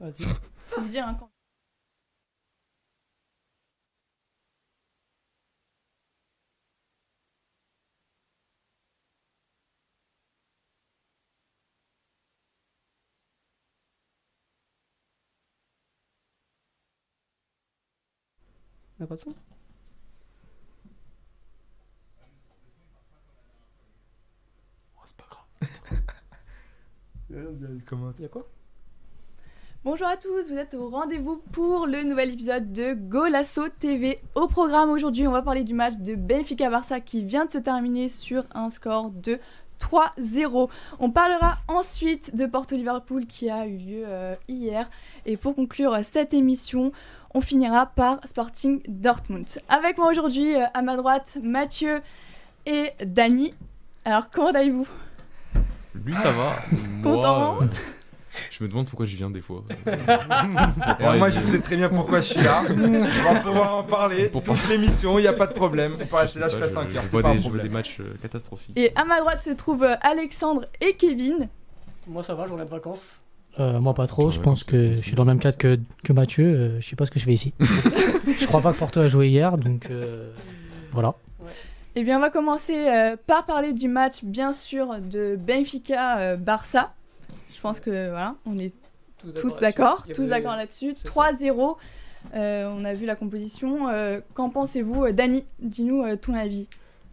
Vas-y. Faut me dire hein, quand. On a pas de son Oh, c'est pas grave. Y'a quoi? Bonjour à tous, vous êtes au rendez-vous pour le nouvel épisode de Golasso TV. Au programme aujourd'hui, on va parler du match de Benfica-Barça qui vient de se terminer sur un score de 3-0. On parlera ensuite de Porto-Liverpool qui a eu lieu euh, hier. Et pour conclure cette émission, on finira par Sporting Dortmund. Avec moi aujourd'hui, euh, à ma droite, Mathieu et Dany. Alors, comment allez-vous? Lui, ça va. Content Moi, euh, Je me demande pourquoi je viens des fois. Alors moi, je sais très bien pourquoi je suis là. On va pouvoir en parler Pour toute l'émission, il n'y a pas de problème. On peut rester là Je- jusqu'à je- 5 je heures, c'est pas des- un Je vois des problème. matchs euh, catastrophiques. Et à ma droite se trouvent euh, Alexandre et Kevin. Moi ça va, j'en ai de vacances? Euh, moi pas trop, Ouais, je pense que je suis dans le même cadre que, que Mathieu, euh, je sais pas ce que je fais ici. je crois pas que Porto a joué hier, donc euh, voilà. Eh bien, on va commencer euh, par parler du match, bien sûr, de Benfica-Barça. Je pense que voilà, on est tous d'accord, tous d'accord là-dessus. c'est ça. 3-0. Euh, on a vu la composition. Euh, Qu'en pensez-vous, Euh, Dany Dis-nous euh, ton avis.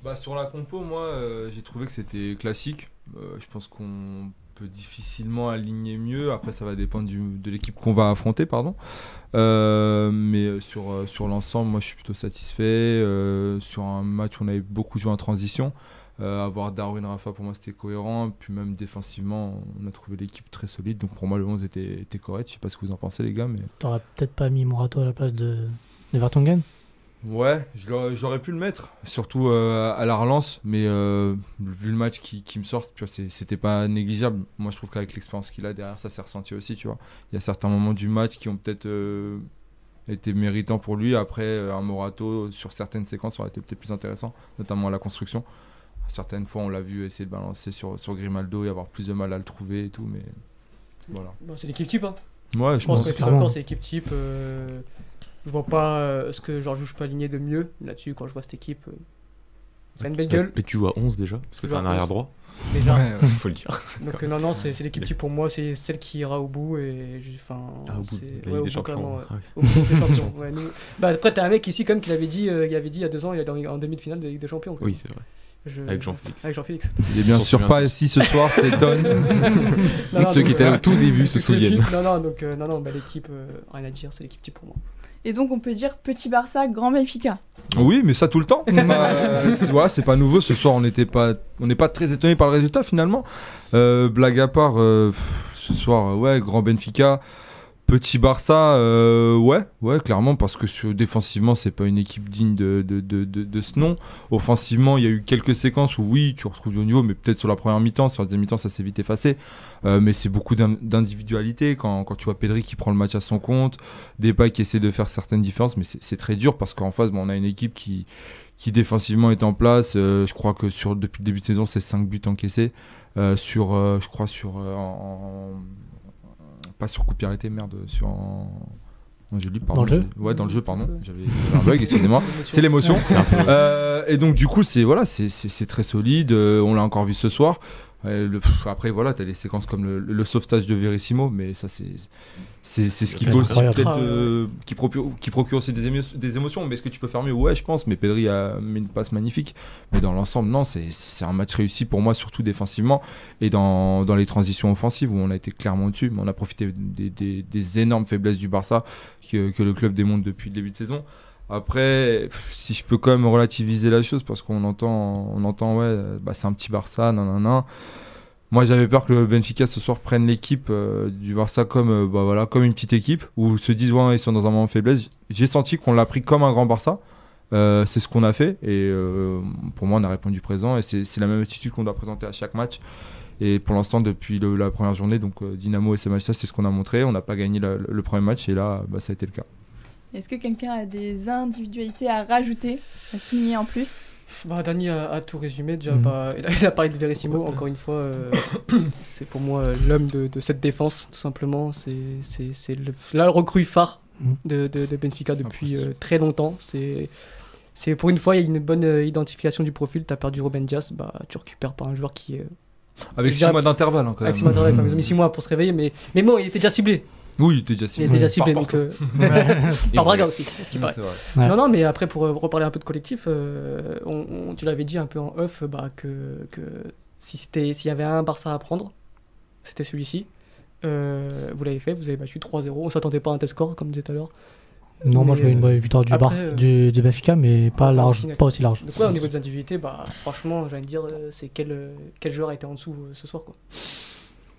Bah, sur la compo, moi, euh, j'ai trouvé que c'était classique. Euh, je pense qu'on peut difficilement aligner mieux. Après, ça va dépendre du- de l'équipe qu'on va affronter, pardon. Euh, mais sur, sur l'ensemble, moi, je suis plutôt satisfait. Euh, sur un match où on avait beaucoup joué en transition, euh, avoir Darwin Rafa, pour moi, c'était cohérent. Puis même défensivement, on a trouvé l'équipe très solide. Donc pour moi, le 11 était, était correct. Je sais pas ce que vous en pensez, les gars, mais... T'aurais peut-être pas mis Morato à la place de, de Vertonghen? Ouais, j'aurais pu le mettre, surtout euh, à la relance, mais euh, vu le match qui, qui me sort, c'était pas négligeable. Moi, je trouve qu'avec l'expérience qu'il a derrière, ça s'est ressenti aussi, tu vois. Il y a certains moments du match qui ont peut-être euh, été méritants pour lui. Après, un Morato, sur certaines séquences, aurait été peut-être plus intéressant, notamment à la construction. Certaines fois, on l'a vu essayer de balancer sur, sur Grimaldo et avoir plus de mal à le trouver et tout, mais voilà. Bon, c'est l'équipe type. Hein. Ouais, je Je pense pense que tu c'est l'équipe type. euh, Je vois pas euh, ce que Georges je peux aligner de mieux là-dessus quand je vois cette équipe. euh, Ça a une belle gueule. Mais tu joues à 11 déjà Parce que joue un à 11. arrière droit, Déjà. Ouais, ouais. faut le dire. Donc euh, non, non, c'est l'équipe type pour moi, c'est celle qui ira au bout et j'ai- enfin. Ah, au bout ouais, au bout, Champions. Ah oui. Au bout des champions. nous- Bah après t'as un mec ici comme qui l'avait dit, euh, il avait dit il y a deux ans, il est en, en demi-finale de Ligue des Champions. quoi. Oui, c'est vrai. Je- Avec Jean-Félix. Avec Jean-Félix. Il est bien sûr pas ici ce soir, c'est Ton. Non, non, Ceux qui étaient là au tout début se souviennent. Non, non, donc euh, non, non, bah, l'équipe, euh, rien à dire, c'est l'équipe type pour moi. Et donc, on peut dire petit Barça, grand Benfica. Oui, mais ça tout le temps. C'est pas, euh, c'est- voilà, c'est pas nouveau. Ce soir, on n'était pas, on n'est pas très étonné par le résultat finalement. Euh, blague à part, euh, pff, ce soir, ouais, grand Benfica, petit Barça, euh, ouais, ouais, clairement, parce que sur- défensivement, c'est pas une équipe digne de, de, de, de- ce nom. Offensivement, il y a eu quelques séquences où oui, tu retrouves du niveau, mais peut-être sur la première mi-temps, sur la deuxième mi-temps, ça s'est vite effacé. Euh, mais c'est beaucoup d'in- d'individualité quand, quand tu vois Pedri qui prend le match à son compte, Depay qui essaie de faire certaines différences, mais c'est très dur parce qu'en face, bon, on a une équipe qui, qui défensivement est en place. Euh, je crois que sur, depuis le début de saison, c'est 5 buts encaissés. Euh, sur, je crois, sur. en- pas sur coup de arrêté, merde, sur. En, non, j'ai lu, pardon. Dans le jeu Ouais, dans le jeu, pardon. J'avais un bug, excusez-moi. C'est l'émotion. Euh, et donc du coup c'est voilà c'est très solide euh, on l'a encore vu ce soir le- pff, après voilà t'as des séquences comme le, le sauvetage de Verissimo mais ça c'est c'est c'est ce faut aussi peut-être Ah, euh, qui procure qui procure aussi des, émo- des émotions. Mais est-ce que tu peux faire mieux? Ouais je pense mais Pedri a mis une passe magnifique. Mais dans l'ensemble non c'est c'est un match réussi pour moi surtout défensivement et dans, dans les transitions offensives où on a été clairement au-dessus. Mais on a profité des, des- des énormes faiblesses du Barça que, que le club démontre depuis le début de saison après, si je peux quand même relativiser la chose, parce qu'on entend, on entend, ouais, bah, c'est un petit Barça, nan, nan, nan. Moi, j'avais peur que le Benfica ce soir prenne l'équipe euh, du Barça comme, euh, bah, voilà, comme une petite équipe, où se disent, ouais, ils sont dans un moment de faiblesse. J'ai senti qu'on l'a pris comme un grand Barça. Euh, c'est ce qu'on a fait, et pour moi, on a répondu présent, et c'est la même attitude qu'on doit présenter à chaque match. Et pour l'instant, depuis la première journée, donc Dynamo et Samacha, c'est ce qu'on a montré. On n'a pas gagné le premier match, et là, bah, ça a été le cas. Est-ce que quelqu'un a des individualités à rajouter, à souligner en plus? Bah, Dani a, a tout résumé déjà. Bah, il, a, il a parlé de Verissimo, encore une fois. euh, c'est pour moi euh, l'homme de, de cette défense, tout simplement. C'est c'est- c'est le, là, le recrue phare Mhm. de, de- de Benfica C'est depuis euh, très longtemps. C'est c'est pour une fois, il y a une bonne euh, identification du profil. Tu as perdu Ruben Dias, bah, tu récupères pas un joueur qui. Avec Je 6 dirais- mois d'intervalle hein, quand Avec même. six mois d'intervalle, quand même. Ils ont mis 6 mois pour se réveiller, mais, mais bon, il était déjà ciblé. Oui, il était déjà Il ciblé. était déjà ciblé, Par donc. euh, par Braga aussi, ce qui paraît. Ouais. Non, non, mais après, pour euh, reparler un peu de collectif, euh, on- on- tu l'avais dit un peu en off, bah, que, que si c'était- s'il y avait un Barça à prendre, c'était celui-ci. Euh, vous l'avez fait, vous avez battu 3-0. On s'attendait pas à un tel score, comme disait tout à l'heure. Non, moi je vois une euh, victoire du, après, bar, euh, du, de Benfica, mais pas pas large, aussi pas aussi large. Donc, ouais, au niveau des individualités, bah, franchement, j'ai envie de dire, c'est quel, quel joueur a été en dessous euh, ce soir. Quoi.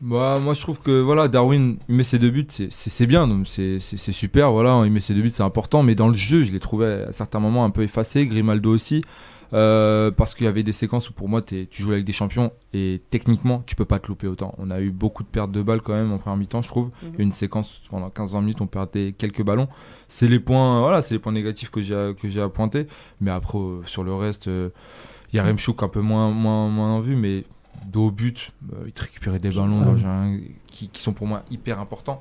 Bah, moi je trouve que voilà, Darwin il met ses deux buts, c'est- bien, donc c'est super, voilà, il met ses deux buts, c'est important, mais dans le jeu, je l'ai trouvé à certains moments un peu effacé, Grimaldo aussi, euh, parce qu'il y avait des séquences où pour moi tu joues avec des champions et techniquement tu peux pas te louper autant. On a eu beaucoup de pertes de balles quand même en première mi-temps, je trouve. Il y a une séquence pendant 15-20 minutes, on perdait quelques ballons. C'est les points, voilà, c'est les points négatifs que j'ai à- que j'ai à pointer, mais après euh, sur le reste, euh, il y a Remchouk un peu moins, moins, moins en vue, mais dos au but, euh, il te récupérait des ballons Ouais. qui, qui sont pour moi hyper importants.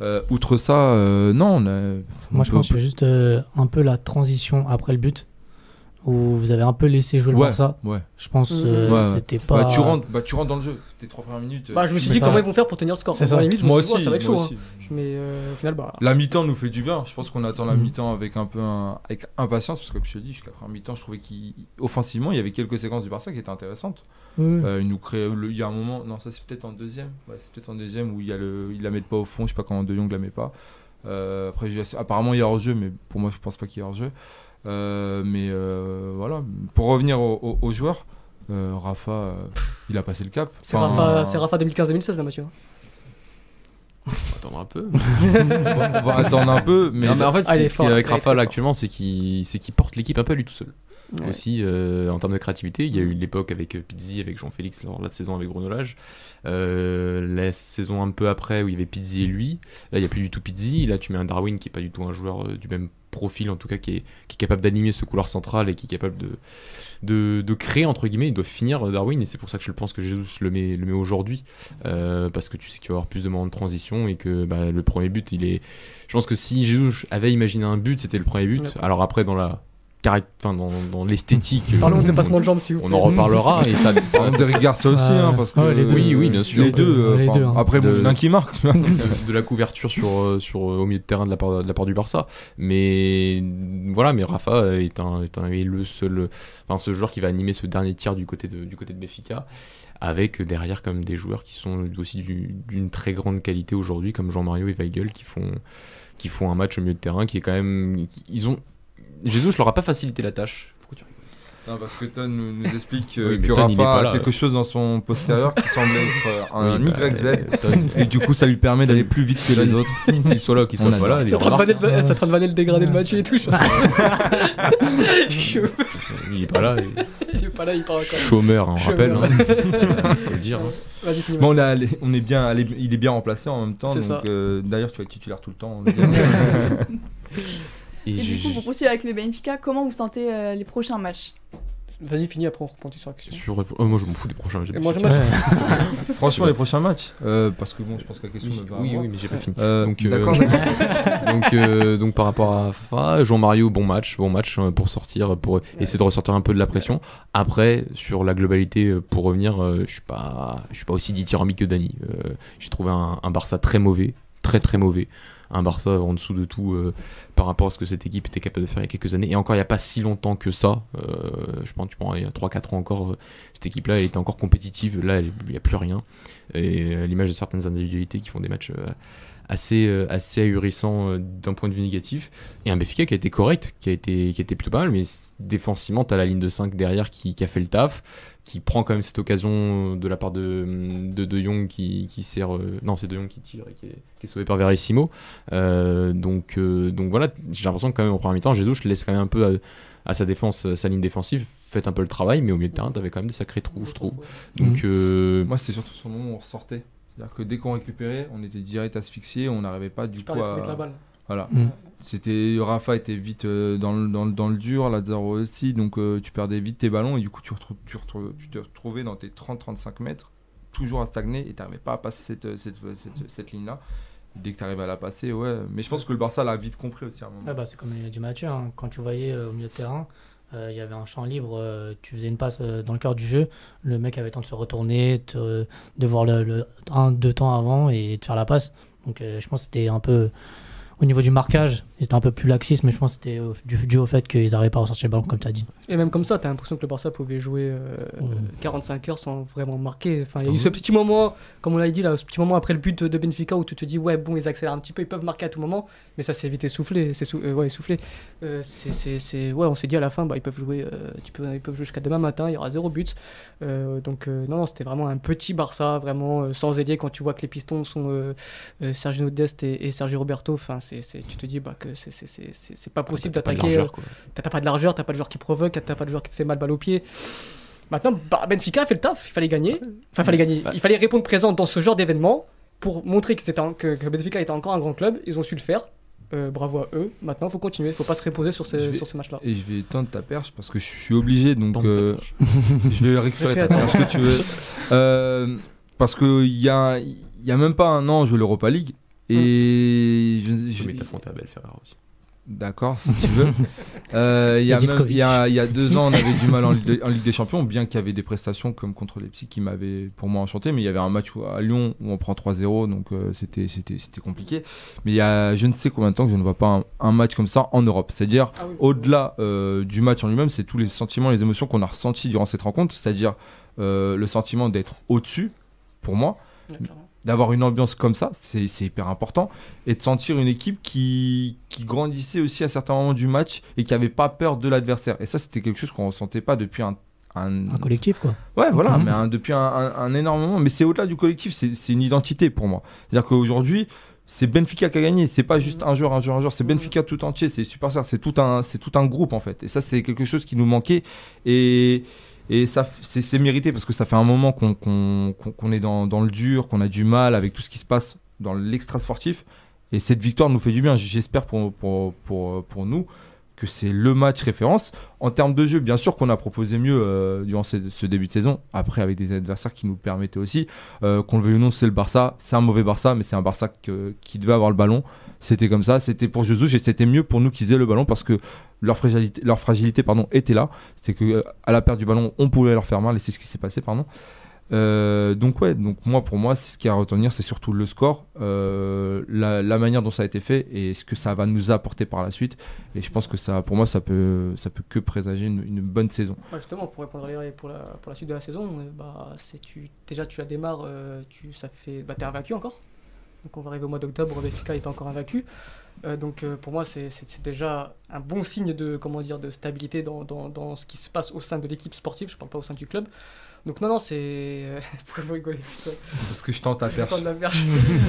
Euh, outre ça, euh, non, on a- on Moi je pense que juste un peu la transition après le but, où vous avez un peu laissé jouer le Ouais, Barça. ouais. Je pense Mhm. euh, Ouais, ouais. c'était pas. Bah, tu, rentres, bah, tu rentres dans le jeu, tes trois premières minutes. Bah, je me suis dit ça- comment ils vont faire pour tenir le score. C'est ça. minutes, moi aussi, ouais, ça va être chaud. hein. Mais euh, au final, bah. La mi-temps nous fait du bien. Je pense qu'on attend la mi-temps avec un peu un- avec impatience parce que comme je te dis, jusqu'à la première mi-temps, je trouvais qu'offensivement, il y avait quelques séquences du Barça qui étaient intéressantes. Euh, il nous crée, le- il y a un moment, non, ça c'est peut-être en deuxième. Ouais, c'est peut-être en deuxième où il y a le, il la met pas au fond. Je sais pas comment De Jong la met pas. Euh, après, apparemment il y a hors jeu, mais pour moi je pense pas qu'il y ait hors jeu. Euh, mais euh, voilà. Pour revenir au- au- aux joueurs, euh, Rafa, euh, il a passé le cap. C'est Enfin, Rafa, c'est Rafa 2015-2016 là, Mathieu. On va attendre un peu. on va attendre un peu, mais, non, mais en fait, ce Allez, qui, ce qui fort, est avec Rafa là actuellement, c'est qu'il porte l'équipe un peu à lui tout seul. Ouais. Aussi, euh, en termes de créativité, il y a eu l'époque avec euh, Pizzi, avec Jean-Félix lors de la saison avec Bruno Lage. Euh, la saison un peu après où il y avait Pizzi et lui. Là, il n'y a plus du tout Pizzi. Là, tu mets un Darwin qui est pas du tout un joueur euh, du même profil, en tout cas, qui est, qui est capable d'animer ce couloir central et qui est capable de, de, de créer, entre guillemets. Il doit finir Darwin et c'est pour ça que je pense que Jesus le met, le met aujourd'hui. Euh, parce que tu sais que tu vas avoir plus de moments de transition et que bah, le premier but, il est. Je pense que si Jesus avait imaginé un but, c'était le premier but. Alors après, dans la. Enfin, dans, dans l'esthétique. Parlons euh, de dépassement on- de jambes si vous on en reparlera et ça, ça- Derrick Garcia aussi, hein, parce que Ouais, les deux. Oui, oui, bien sûr. Les deux, euh, Les enfin, deux, hein. après bon, De- il y en a un qui marque. de la couverture sur, euh, sur au milieu de terrain de la part de la part du Barça mais voilà mais Rafa est un est, un- est le seul enfin ce joueur qui va animer ce dernier tiers du côté de du côté de Benfica avec derrière même des joueurs qui sont aussi du- d'une très grande qualité aujourd'hui comme Jean-Mario et Weigel qui font qui font un match au milieu de terrain qui est quand même qui- ils ont Jesus je leur a pas facilité la tâche Pourquoi tu rigoles Non, parce que Ton nous, nous explique euh, Oui, que Ton, il est pas Rafa là, a quelque ouais. chose dans son postérieur qui semble être euh, un Oui, bah, YZ. euh, Ton- Et du coup, ça lui permet d'aller plus vite que les autres. qu'il soit là qu'il soit On pas là il C'est est en train de vanner le- dégradé de Mathieu et tout. il est pas là Il est pas là, il parle encore. chômeur on rappelle Chômeur. hein. faut le dire hein. Bon, on, a- on est bien, il est bien remplacé en même temps. C'est donc, ça. euh, D'ailleurs, tu vas être titulaire tout le temps. Et, Et du coup, pour poursuivre avec le Benfica, comment vous sentez euh, les prochains matchs? Vas-y, finis, après on reprend sur la question. Sur... oh, moi je m'en fous des prochains. moi, je. Ouais. Franchement, les prochains matchs. euh, parce que bon, je pense que la question Oui, me va à oui, moi. oui, mais j'ai pas fini. Euh, Donc, euh, D'accord, donc, euh, donc par rapport à Fa, Jean-Mario, bon match, bon match euh, pour sortir, pour essayer de ressortir un peu de la pression. Après, sur la globalité, euh, pour revenir, euh, je suis pas, je suis pas aussi dithyrambique que Dani. Euh, j'ai trouvé un, un Barça très mauvais, très très mauvais. Un Barça en dessous de tout euh, par rapport à ce que cette équipe était capable de faire il y a quelques années. Et encore, il n'y a pas si longtemps que ça. euh, je pense, tu prends il y a 3-4 ans encore, euh, cette équipe-là, était encore compétitive. Là, il n'y a plus rien. Et à l'image de certaines individualités qui font des matchs assez, euh, assez d'un point de vue négatif. Et un Benfica qui a été correct, qui a été, qui a été plutôt pas mal, mais défensivement, tu as la ligne de 5 derrière qui a fait le taf, qui prend quand même cette occasion de la part de De, de Jong qui, qui sert. euh, non, c'est De Jong qui tire et qui est, qui est sauvé par Verissimo. Euh, donc, euh, donc voilà, j'ai l'impression que quand même en première mi-temps, Jesus, je laisse quand même un peu à, à sa défense, à sa ligne défensive, faites un peu le travail, mais au milieu de terrain, tu avais quand même des sacrés trous, je trouve. Donc, euh, Moi, c'est surtout sur le moment où on ressortait. C'est-à-dire que dès qu'on récupérait, on était direct asphyxié, on n'arrivait pas du Tu coup à. la balle. Voilà. Mm. C'était Rafa était vite euh, dans, le, dans, le- dans le dur, Lazaro aussi, donc euh, tu perdais vite tes ballons et du coup tu, tu, tu te retrouvais dans tes 30-35 mètres, toujours à stagner et tu n'arrivais pas à passer cette, euh, cette, cette, cette ligne-là. Dès que tu arrives à la passer, ouais. Mais je pense que le Barça l'a vite compris aussi à un moment. Ouais, bah, c'est comme il a Mathieu, hein. quand tu voyais au milieu de terrain, il y avait un champ libre, tu faisais une passe dans le cœur du jeu, le mec avait le temps de se retourner, de voir le, le un, deux temps avant et de faire la passe. Donc je pense que c'était un peu au niveau du marquage, ils étaient un peu plus laxistes, mais je pense que c'était au- dû, au fait qu'ils n'arrivaient pas à ressortir le ballon comme tu as dit. Et même comme ça, t'as l'impression que le Barça pouvait jouer euh, Ouais. 45 heures sans vraiment marquer. Enfin, il y a Ah eu oui. ce petit moment, comme on l'a dit là, ce petit moment après le but de Benfica où tu te dis ouais bon ils accélèrent un petit peu, ils peuvent marquer à tout moment, mais ça s'est vite essoufflé, c'est sou- euh, ouais essoufflé. Euh, c'est, ouais on s'est dit à la fin bah ils peuvent jouer, euh, tu peux, ils peuvent jouer jusqu'à demain matin, il y aura zéro but. Euh, donc euh, non non c'était vraiment un petit Barça vraiment euh, sans ailier quand tu vois que les pistons sont euh, euh, Sergio Dest et, et Sergio Roberto. Enfin c'est, c'est, tu te dis bah que c'est, c'est, c'est, c'est, c'est pas possible d'attaquer. quoi. T'as pas de largeur, t'as pas de joueur qui provoque, t'as pas de joueur qui te fait mal balle au pied. Maintenant, bah, Benfica a fait le taf, il fallait gagner. Enfin, il fallait gagner. Il fallait répondre présent dans ce genre d'événement pour montrer que, c'était un- que, que Benfica était encore un grand club. Ils ont su le faire. Euh, bravo à eux. Maintenant, il faut continuer. Il faut pas se reposer sur ces, vais- sur ces matchs-là. Et je vais tendre ta perche parce que je suis obligé, donc euh, je vais récupérer ta perche que tu veux. Euh, parce qu'il y a, y a même pas un an, je jouais l'Europa League. Et je, je- Mais t'as affronté Abel Ferrara aussi. D'accord, si tu veux. Euh, Il y, a même- il y a- il y a deux ans, on avait du mal en Ligue, de- en Ligue des Champions, bien qu'il y avait des prestations comme contre les Psy qui m'avaient pour moi enchanté. Mais il y avait un match où- à Lyon où on prend 3-0, donc euh, c'était c'était- c'était compliqué. Mais il y a je ne sais combien de temps que je ne vois pas un, un match comme ça en Europe. C'est-à-dire, Ah oui. au-delà euh, du match en lui-même, c'est tous les sentiments, les émotions qu'on a ressentis durant cette rencontre. C'est-à-dire euh, le sentiment d'être au-dessus, pour moi Ouais. D'avoir une ambiance comme ça, c'est hyper important. Et de sentir une équipe qui, qui grandissait aussi à certains moments du match et qui n'avait pas peur de l'adversaire. Et ça, c'était quelque chose qu'on ne ressentait pas depuis un. un- Un collectif quoi. Ouais, voilà, Mhm. mais un- depuis un, un- énorme moment. Mais c'est au-delà du collectif, c'est une identité pour moi. C'est-à-dire qu'aujourd'hui, c'est Benfica qui a gagné. C'est pas juste un joueur, un joueur, un joueur. C'est Mhm. Benfica tout entier. C'est super C'est tout un, c'est tout un groupe en fait. Et ça, c'est quelque chose qui nous manquait. Et et ça, c'est mérité parce que ça fait un moment qu'on est dans, dans le dur, qu'on a du mal avec tout ce qui se passe dans l'extra sportif. Et cette victoire nous fait du bien. J'espère pour, pour, pour, pour nous que c'est le match référence. En termes de jeu, bien sûr qu'on a proposé mieux euh, durant ce, début de saison. Après, avec des adversaires qui nous permettaient aussi. Euh, Qu'on le veuille ou non, c'est le Barça. C'est un mauvais Barça, mais c'est un Barça qui devait avoir le ballon. C'était comme ça. C'était pour Jesus et c'était mieux pour nous qu'ils aient le ballon parce que leur fragilité, leur fragilité pardon, était là. C'est que euh, à la perte du ballon, on pouvait leur faire mal et c'est ce qui s'est passé. Pardon. Euh, donc ouais, donc moi pour moi, ce qui a à retenir, c'est surtout le score, euh, la, manière dont ça a été fait et ce que ça va nous apporter par la suite. Et je pense que ça, pour moi, ça peut, ça peut que présager une, bonne saison. Justement, pour répondre à pour la, pour la suite de la saison, euh, bah, déjà tu la démarres, tu, ça fait, bah, t'es invaincu encore. Donc on va arriver au mois d'octobre, Benfica est encore invaincu. Donc pour moi, c'est déjà un bon signe de, comment dire, de stabilité dans, dans, ce qui se passe au sein de l'équipe sportive, je parle pas au sein du club. Donc non, non, c'est... euh, Pourquoi vous rigolez putain. Parce que je tente à perche. la perche.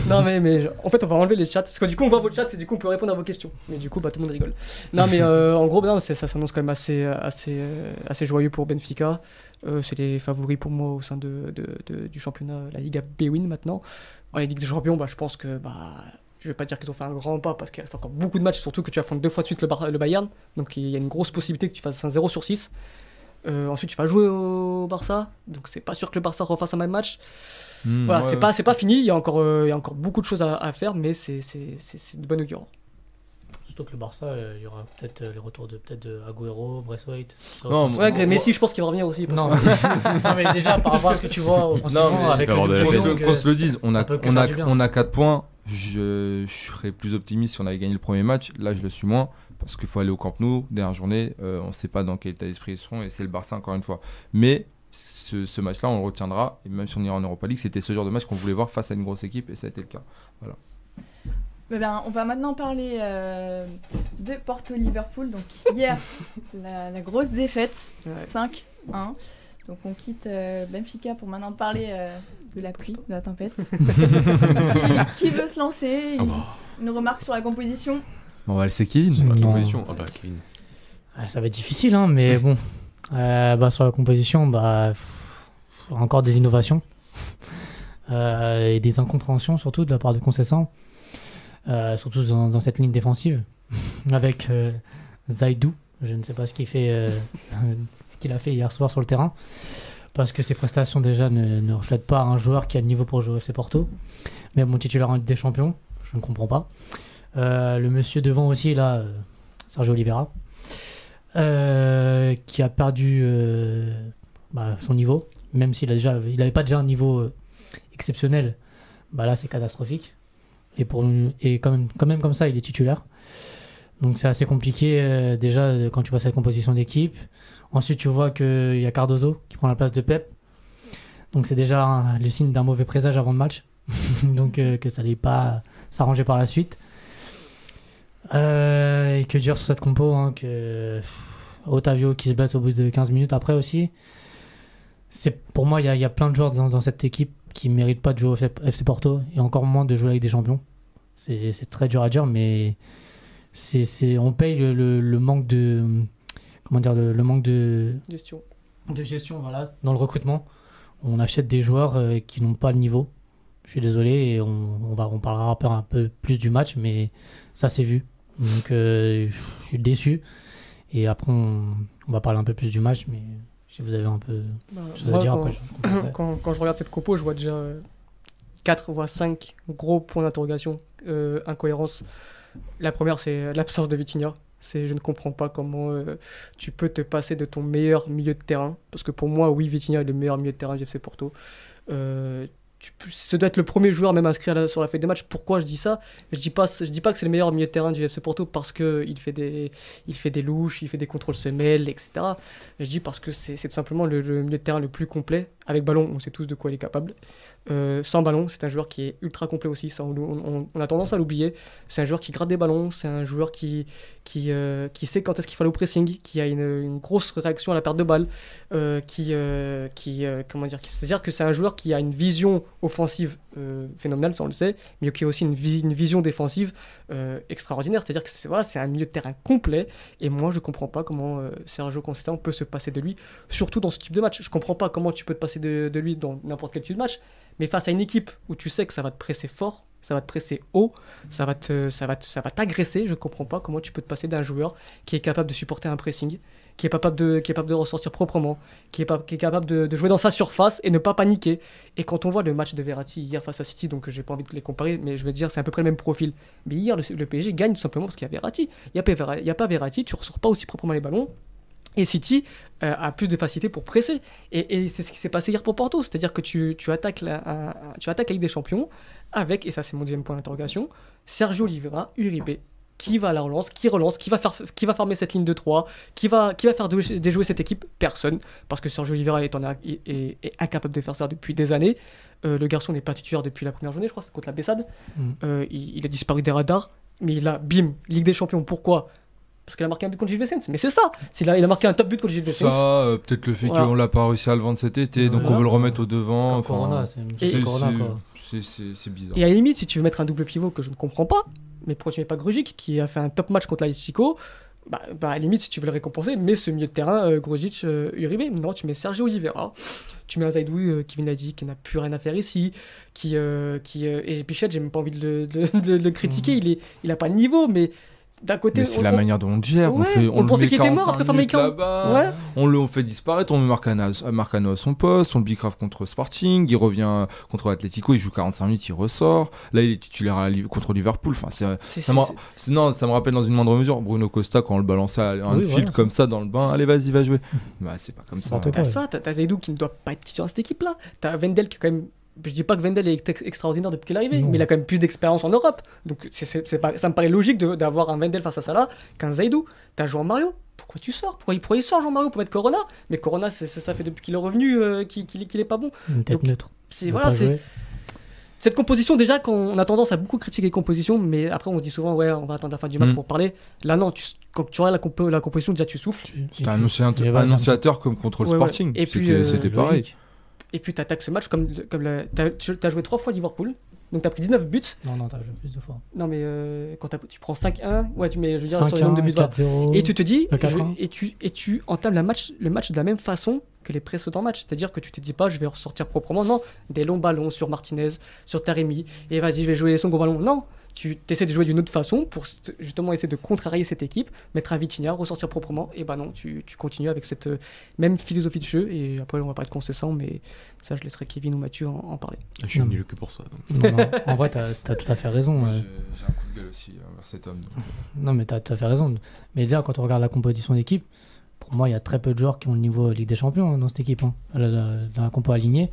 non mais, mais en fait on va enlever les chats. Parce que du coup on voit vos chats et du coup on peut répondre à vos questions. Mais du coup bah tout le monde rigole. Non mais euh, en gros bah, non, ça s'annonce quand même assez assez euh, assez joyeux pour Benfica. Euh, c'est les favoris pour moi au sein de, de- de- du championnat la Liga B-Win maintenant. En Ligue des Champions bah je pense que bah je vais pas dire qu'ils ont fait un grand pas parce qu'il reste encore beaucoup de matchs surtout que tu affrontes deux fois de suite le, le Bayern. Donc il y a une grosse possibilité que tu fasses un 0 sur 6 Euh, ensuite tu vas jouer au Barça donc c'est pas sûr que le Barça refasse un même match Hmm, voilà, ouais, c'est ouais. pas, c'est pas fini, il y, a encore, euh, il y a encore beaucoup de choses à, à faire, mais c'est, c'est, c'est, c'est de bonne augure. Surtout que le Barça, euh, il y aura peut-être euh, les retours de peut-être de Agüero, Braithwaite. Ça, Non, je pense- moi- Ouais, Messi, je pense qu'il va revenir aussi. parce non, que- mais, non, mais déjà par rapport à ce que tu vois offensivement, Non, mais avec il va le Qu'on se, le dise, on a, on, faire a, du bien. on a 4 points. Je, je serais plus optimiste si on avait gagné le premier match. Là, je le suis moins parce qu'il faut aller au Camp Nou. Dernière journée, euh, on ne sait pas dans quel état d'esprit ils seront et c'est le Barça encore une fois. Mais ce, ce match-là, on le retiendra. Et même si on ira en Europa League, c'était ce genre de match qu'on voulait voir face à une grosse équipe et ça a été le cas. Eh bien, on va maintenant parler euh, de Porto-Liverpool. Donc hier, la, la grosse défaite, Ouais. 5-1. Donc on quitte euh, Benfica pour maintenant parler euh, de la pluie, de la tempête. qui, qui veut se lancer? Ah bah, Une remarque sur la composition? Bon, bah, c'est qui sur la composition. Ah bah, Kevin. Ouais, ça va être difficile, hein, mais bon. Euh, bah, sur la composition, bah, pff, encore des innovations Euh, et des incompréhensions surtout de la part de Concessant. euh, surtout dans, dans cette ligne défensive, avec euh, Zaidou. Je ne sais pas ce qu'il fait, euh, ce qu'il a fait hier soir sur le terrain, parce que ses prestations déjà ne, ne reflètent pas un joueur qui a le niveau pour jouer au FC Porto. Mais bon, titulaire en Ligue des Champions, je ne comprends pas. Euh, le monsieur devant aussi, là, euh, Sergio Oliveira, euh, qui a perdu bah, son niveau, même s'il n'avait pas déjà un niveau exceptionnel. Bah là, c'est catastrophique. Et, pour, et quand, même, quand même comme ça, il est titulaire. Donc c'est assez compliqué déjà quand tu vois cette composition d'équipe. Ensuite, tu vois qu'il y a Cardozo qui prend la place de Pep. Donc c'est déjà le signe d'un mauvais présage avant le match. Donc que ça n'allait pas s'arranger par la suite. Euh, et que dire sur cette compo hein, que Otavio qui se blesse au bout de 15 minutes après aussi. C'est pour moi il y, a- il y a plein de joueurs dans, dans cette équipe qui méritent pas de jouer au FC Porto et encore moins de jouer avec des champions. C'est très dur à dire mais c'est on paye le, le- le manque de comment dire le, le manque de Gestion. de gestion voilà dans le recrutement on achète des joueurs euh, qui n'ont pas le niveau je suis désolé et on, on va on parlera un peu plus du match mais ça c'est vu donc euh, je suis déçu et après on, on va parler un peu plus du match mais si vous avez un peu Bah, à dire quand, après, je quand, quand je regarde cette compo, je vois déjà 4 voire 5 gros points d'interrogation, euh, incohérence. La première, c'est l'absence de Vitinha. C'est, je ne comprends pas comment euh, tu peux te passer de ton meilleur milieu de terrain. Parce que pour moi, oui, Vitinha est le meilleur milieu de terrain du FC Porto. Euh, ce doit être le premier joueur même inscrit sur la feuille de match. Pourquoi je dis ça? Je dis pas, je dis pas que c'est le meilleur milieu de terrain du FC Porto parce que il fait des, louches, il fait des contrôles semelles, etc. Je dis parce que c'est tout simplement le, le milieu de terrain le plus complet. Avec ballon, on sait tous de quoi il est capable. Euh, sans ballon, c'est un joueur qui est ultra complet aussi. On, a tendance à l'oublier. C'est un joueur qui gratte des ballons. C'est un joueur qui, qui, euh, qui sait quand est-ce qu'il faut aller au pressing, qui a une, une grosse réaction à la perte de balle, euh, qui, qui comment dire, c'est-à-dire que c'est un joueur qui a une vision offensive euh, phénoménale, ça on le sait, mais qui a aussi une, vi- une vision défensive euh, extraordinaire. C'est-à-dire que c'est un milieu de terrain complet. Et moi, je comprends pas comment euh, Sergio Conceição peut se passer de lui, surtout dans ce type de match. Je comprends pas comment tu peux te passer de, de lui dans n'importe quel type de match, mais face à une équipe où tu sais que ça va te presser fort, ça va te presser haut, ça va ça va ça va t'agresser. Je comprends pas comment tu peux te passer d'un joueur qui est capable de supporter un pressing, qui est capable de, qui est capable de ressortir proprement, qui est, qui est capable de, jouer dans sa surface et ne pas paniquer. Et quand on voit le match de Verratti hier face à City, donc j'ai pas envie de les comparer, mais je veux dire c'est à peu près le même profil. Mais hier le, PSG gagne tout simplement parce qu'il y a Verratti. Il y a pas Verratti, tu ressors pas aussi proprement les ballons. Et City euh, a plus de facilité pour presser. Et, c'est ce qui s'est passé hier pour Porto. C'est-à-dire que tu, tu attaques la, tu attaques Ligue des Champions avec, et ça c'est mon deuxième point d'interrogation, Sergio Oliveira, Uribe, qui va à la relance, qui relance, qui va, faire, qui va farmer cette ligne de 3, qui va, qui va faire déjouer, cette équipe? Personne. Parce que Sergio Oliveira est, en- est- est- est incapable de faire ça depuis des années. Euh, le garçon n'est pas titulaire depuis la première journée, je crois, c'est contre la Bessade. Mm. Euh, il, il a disparu des radars, mais il a, bim, Ligue des Champions. Pourquoi? Parce qu'il a marqué un but contre Gilles Vicente. Mais c'est ça Il a, il a marqué un top but contre Gilles Vicente. Ça, euh, peut-être le fait Voilà. qu'on l'a pas réussi à le vendre cet été, donc Voilà. on veut le remettre au devant. Enfin, c'est bizarre. Et à la limite, si tu veux mettre un double pivot que je ne comprends pas, mais pourquoi tu mets pas Grujic qui a fait un top match contre l'Atletico bah, bah, à la limite, si tu veux le récompenser, mets ce milieu de terrain, euh, Grujic, euh, Uribe. Non, tu mets Sergio Oliveira. Tu mets un Zaidou euh, qui vient dit qui n'a plus rien à faire ici. Qui, euh, qui, euh, et Pichette, j'ai même pas envie de le, de- de- de le critiquer. Mhm. Il, est, il a pas de niveau, mais d'un côté. Mais c'est on- la on- manière dont on le gère. on fait, on pensait met qu'il était mort 45 après Ouais. On le on fait disparaître, on met Marcano, Marcano à son poste, on le bicrave contre Sporting, il revient contre Atletico, il joue 45 minutes, il ressort. Là, il est titulaire à contre Liverpool. Enfin, c'est, c'est- ça, me, c'est- c'est- non, ça me rappelle dans une moindre mesure Bruno Costa quand on le balançait à un Oui, fil voilà, comme ça dans le bain. c'est- Allez, vas-y, va jouer. bah, c'est pas comme C'est ça. T'as ça, t'as Zaidou qui ne doit pas être titulaire dans cette équipe-là. T'as Wendel qui est quand même. Je dis pas que Wendel est ex- extraordinaire depuis qu'il est arrivé, Non. mais il a quand même plus d'expérience en Europe. Donc c'est pas, ça me paraît logique de- d'avoir un Wendel face à Salah qu'un Zaidou. T'as Jean Mario. Pourquoi tu sors? Pourquoi il, pourquoi il sort Jean Mario pour mettre Corona? Mais Corona, ça fait depuis qu'il est revenu euh, qu'il qu'il est- est pas bon. une tête Donc, neutre C'est voilà, c'est cette composition déjà qu'on a tendance à beaucoup critiquer les compositions, mais après on se dit souvent ouais on va attendre la fin du match Mm. pour parler. Là non, tu, quand tu regardes la, compo- la composition déjà tu souffles. Tu- C'était tu- annonciateur, comme contre le Ouais, ouais. Sporting. Et puis, C'était euh, pareil. Et puis tu attaques ce match comme, comme le- t'as tu as joué trois fois Liverpool, donc tu as pris 19 buts. Non, non, t'as joué plus de fois. Non, mais euh, quand tu prends 5-1, ouais, tu mets, je veux dire, sur le nombre de 5-1, buts. voilà. 4-0. Et tu te dis, je- 4-1. et, tu, et tu entames la match, le match de la même façon que les précédents matchs. C'est-à-dire que tu te dis pas, je vais ressortir proprement. Non, des longs ballons sur Martinez, sur Taremi, et vas-y, je vais jouer les seconds ballons. Non, tu essaies de jouer d'une autre façon pour st- justement essayer de contrarier cette équipe, mettre un Vitinha, ressortir proprement, et bah non, tu, tu continues avec cette euh, même philosophie de jeu, et après on va pas être concessant, mais ça je laisserai Kevin ou Mathieu en, en parler. Je suis nul que pour ça. donc. Non, non, en vrai, t'as as tout à fait raison. Euh. j'ai un coup de gueule aussi envers cet homme. donc. Non, mais t'as tout à fait raison. Mais déjà, quand on regarde la composition d'équipe, pour moi, il y a très peu de joueurs qui ont le niveau Ligue des Champions hein, dans cette équipe. hein. La- la- Dans la compo alignée,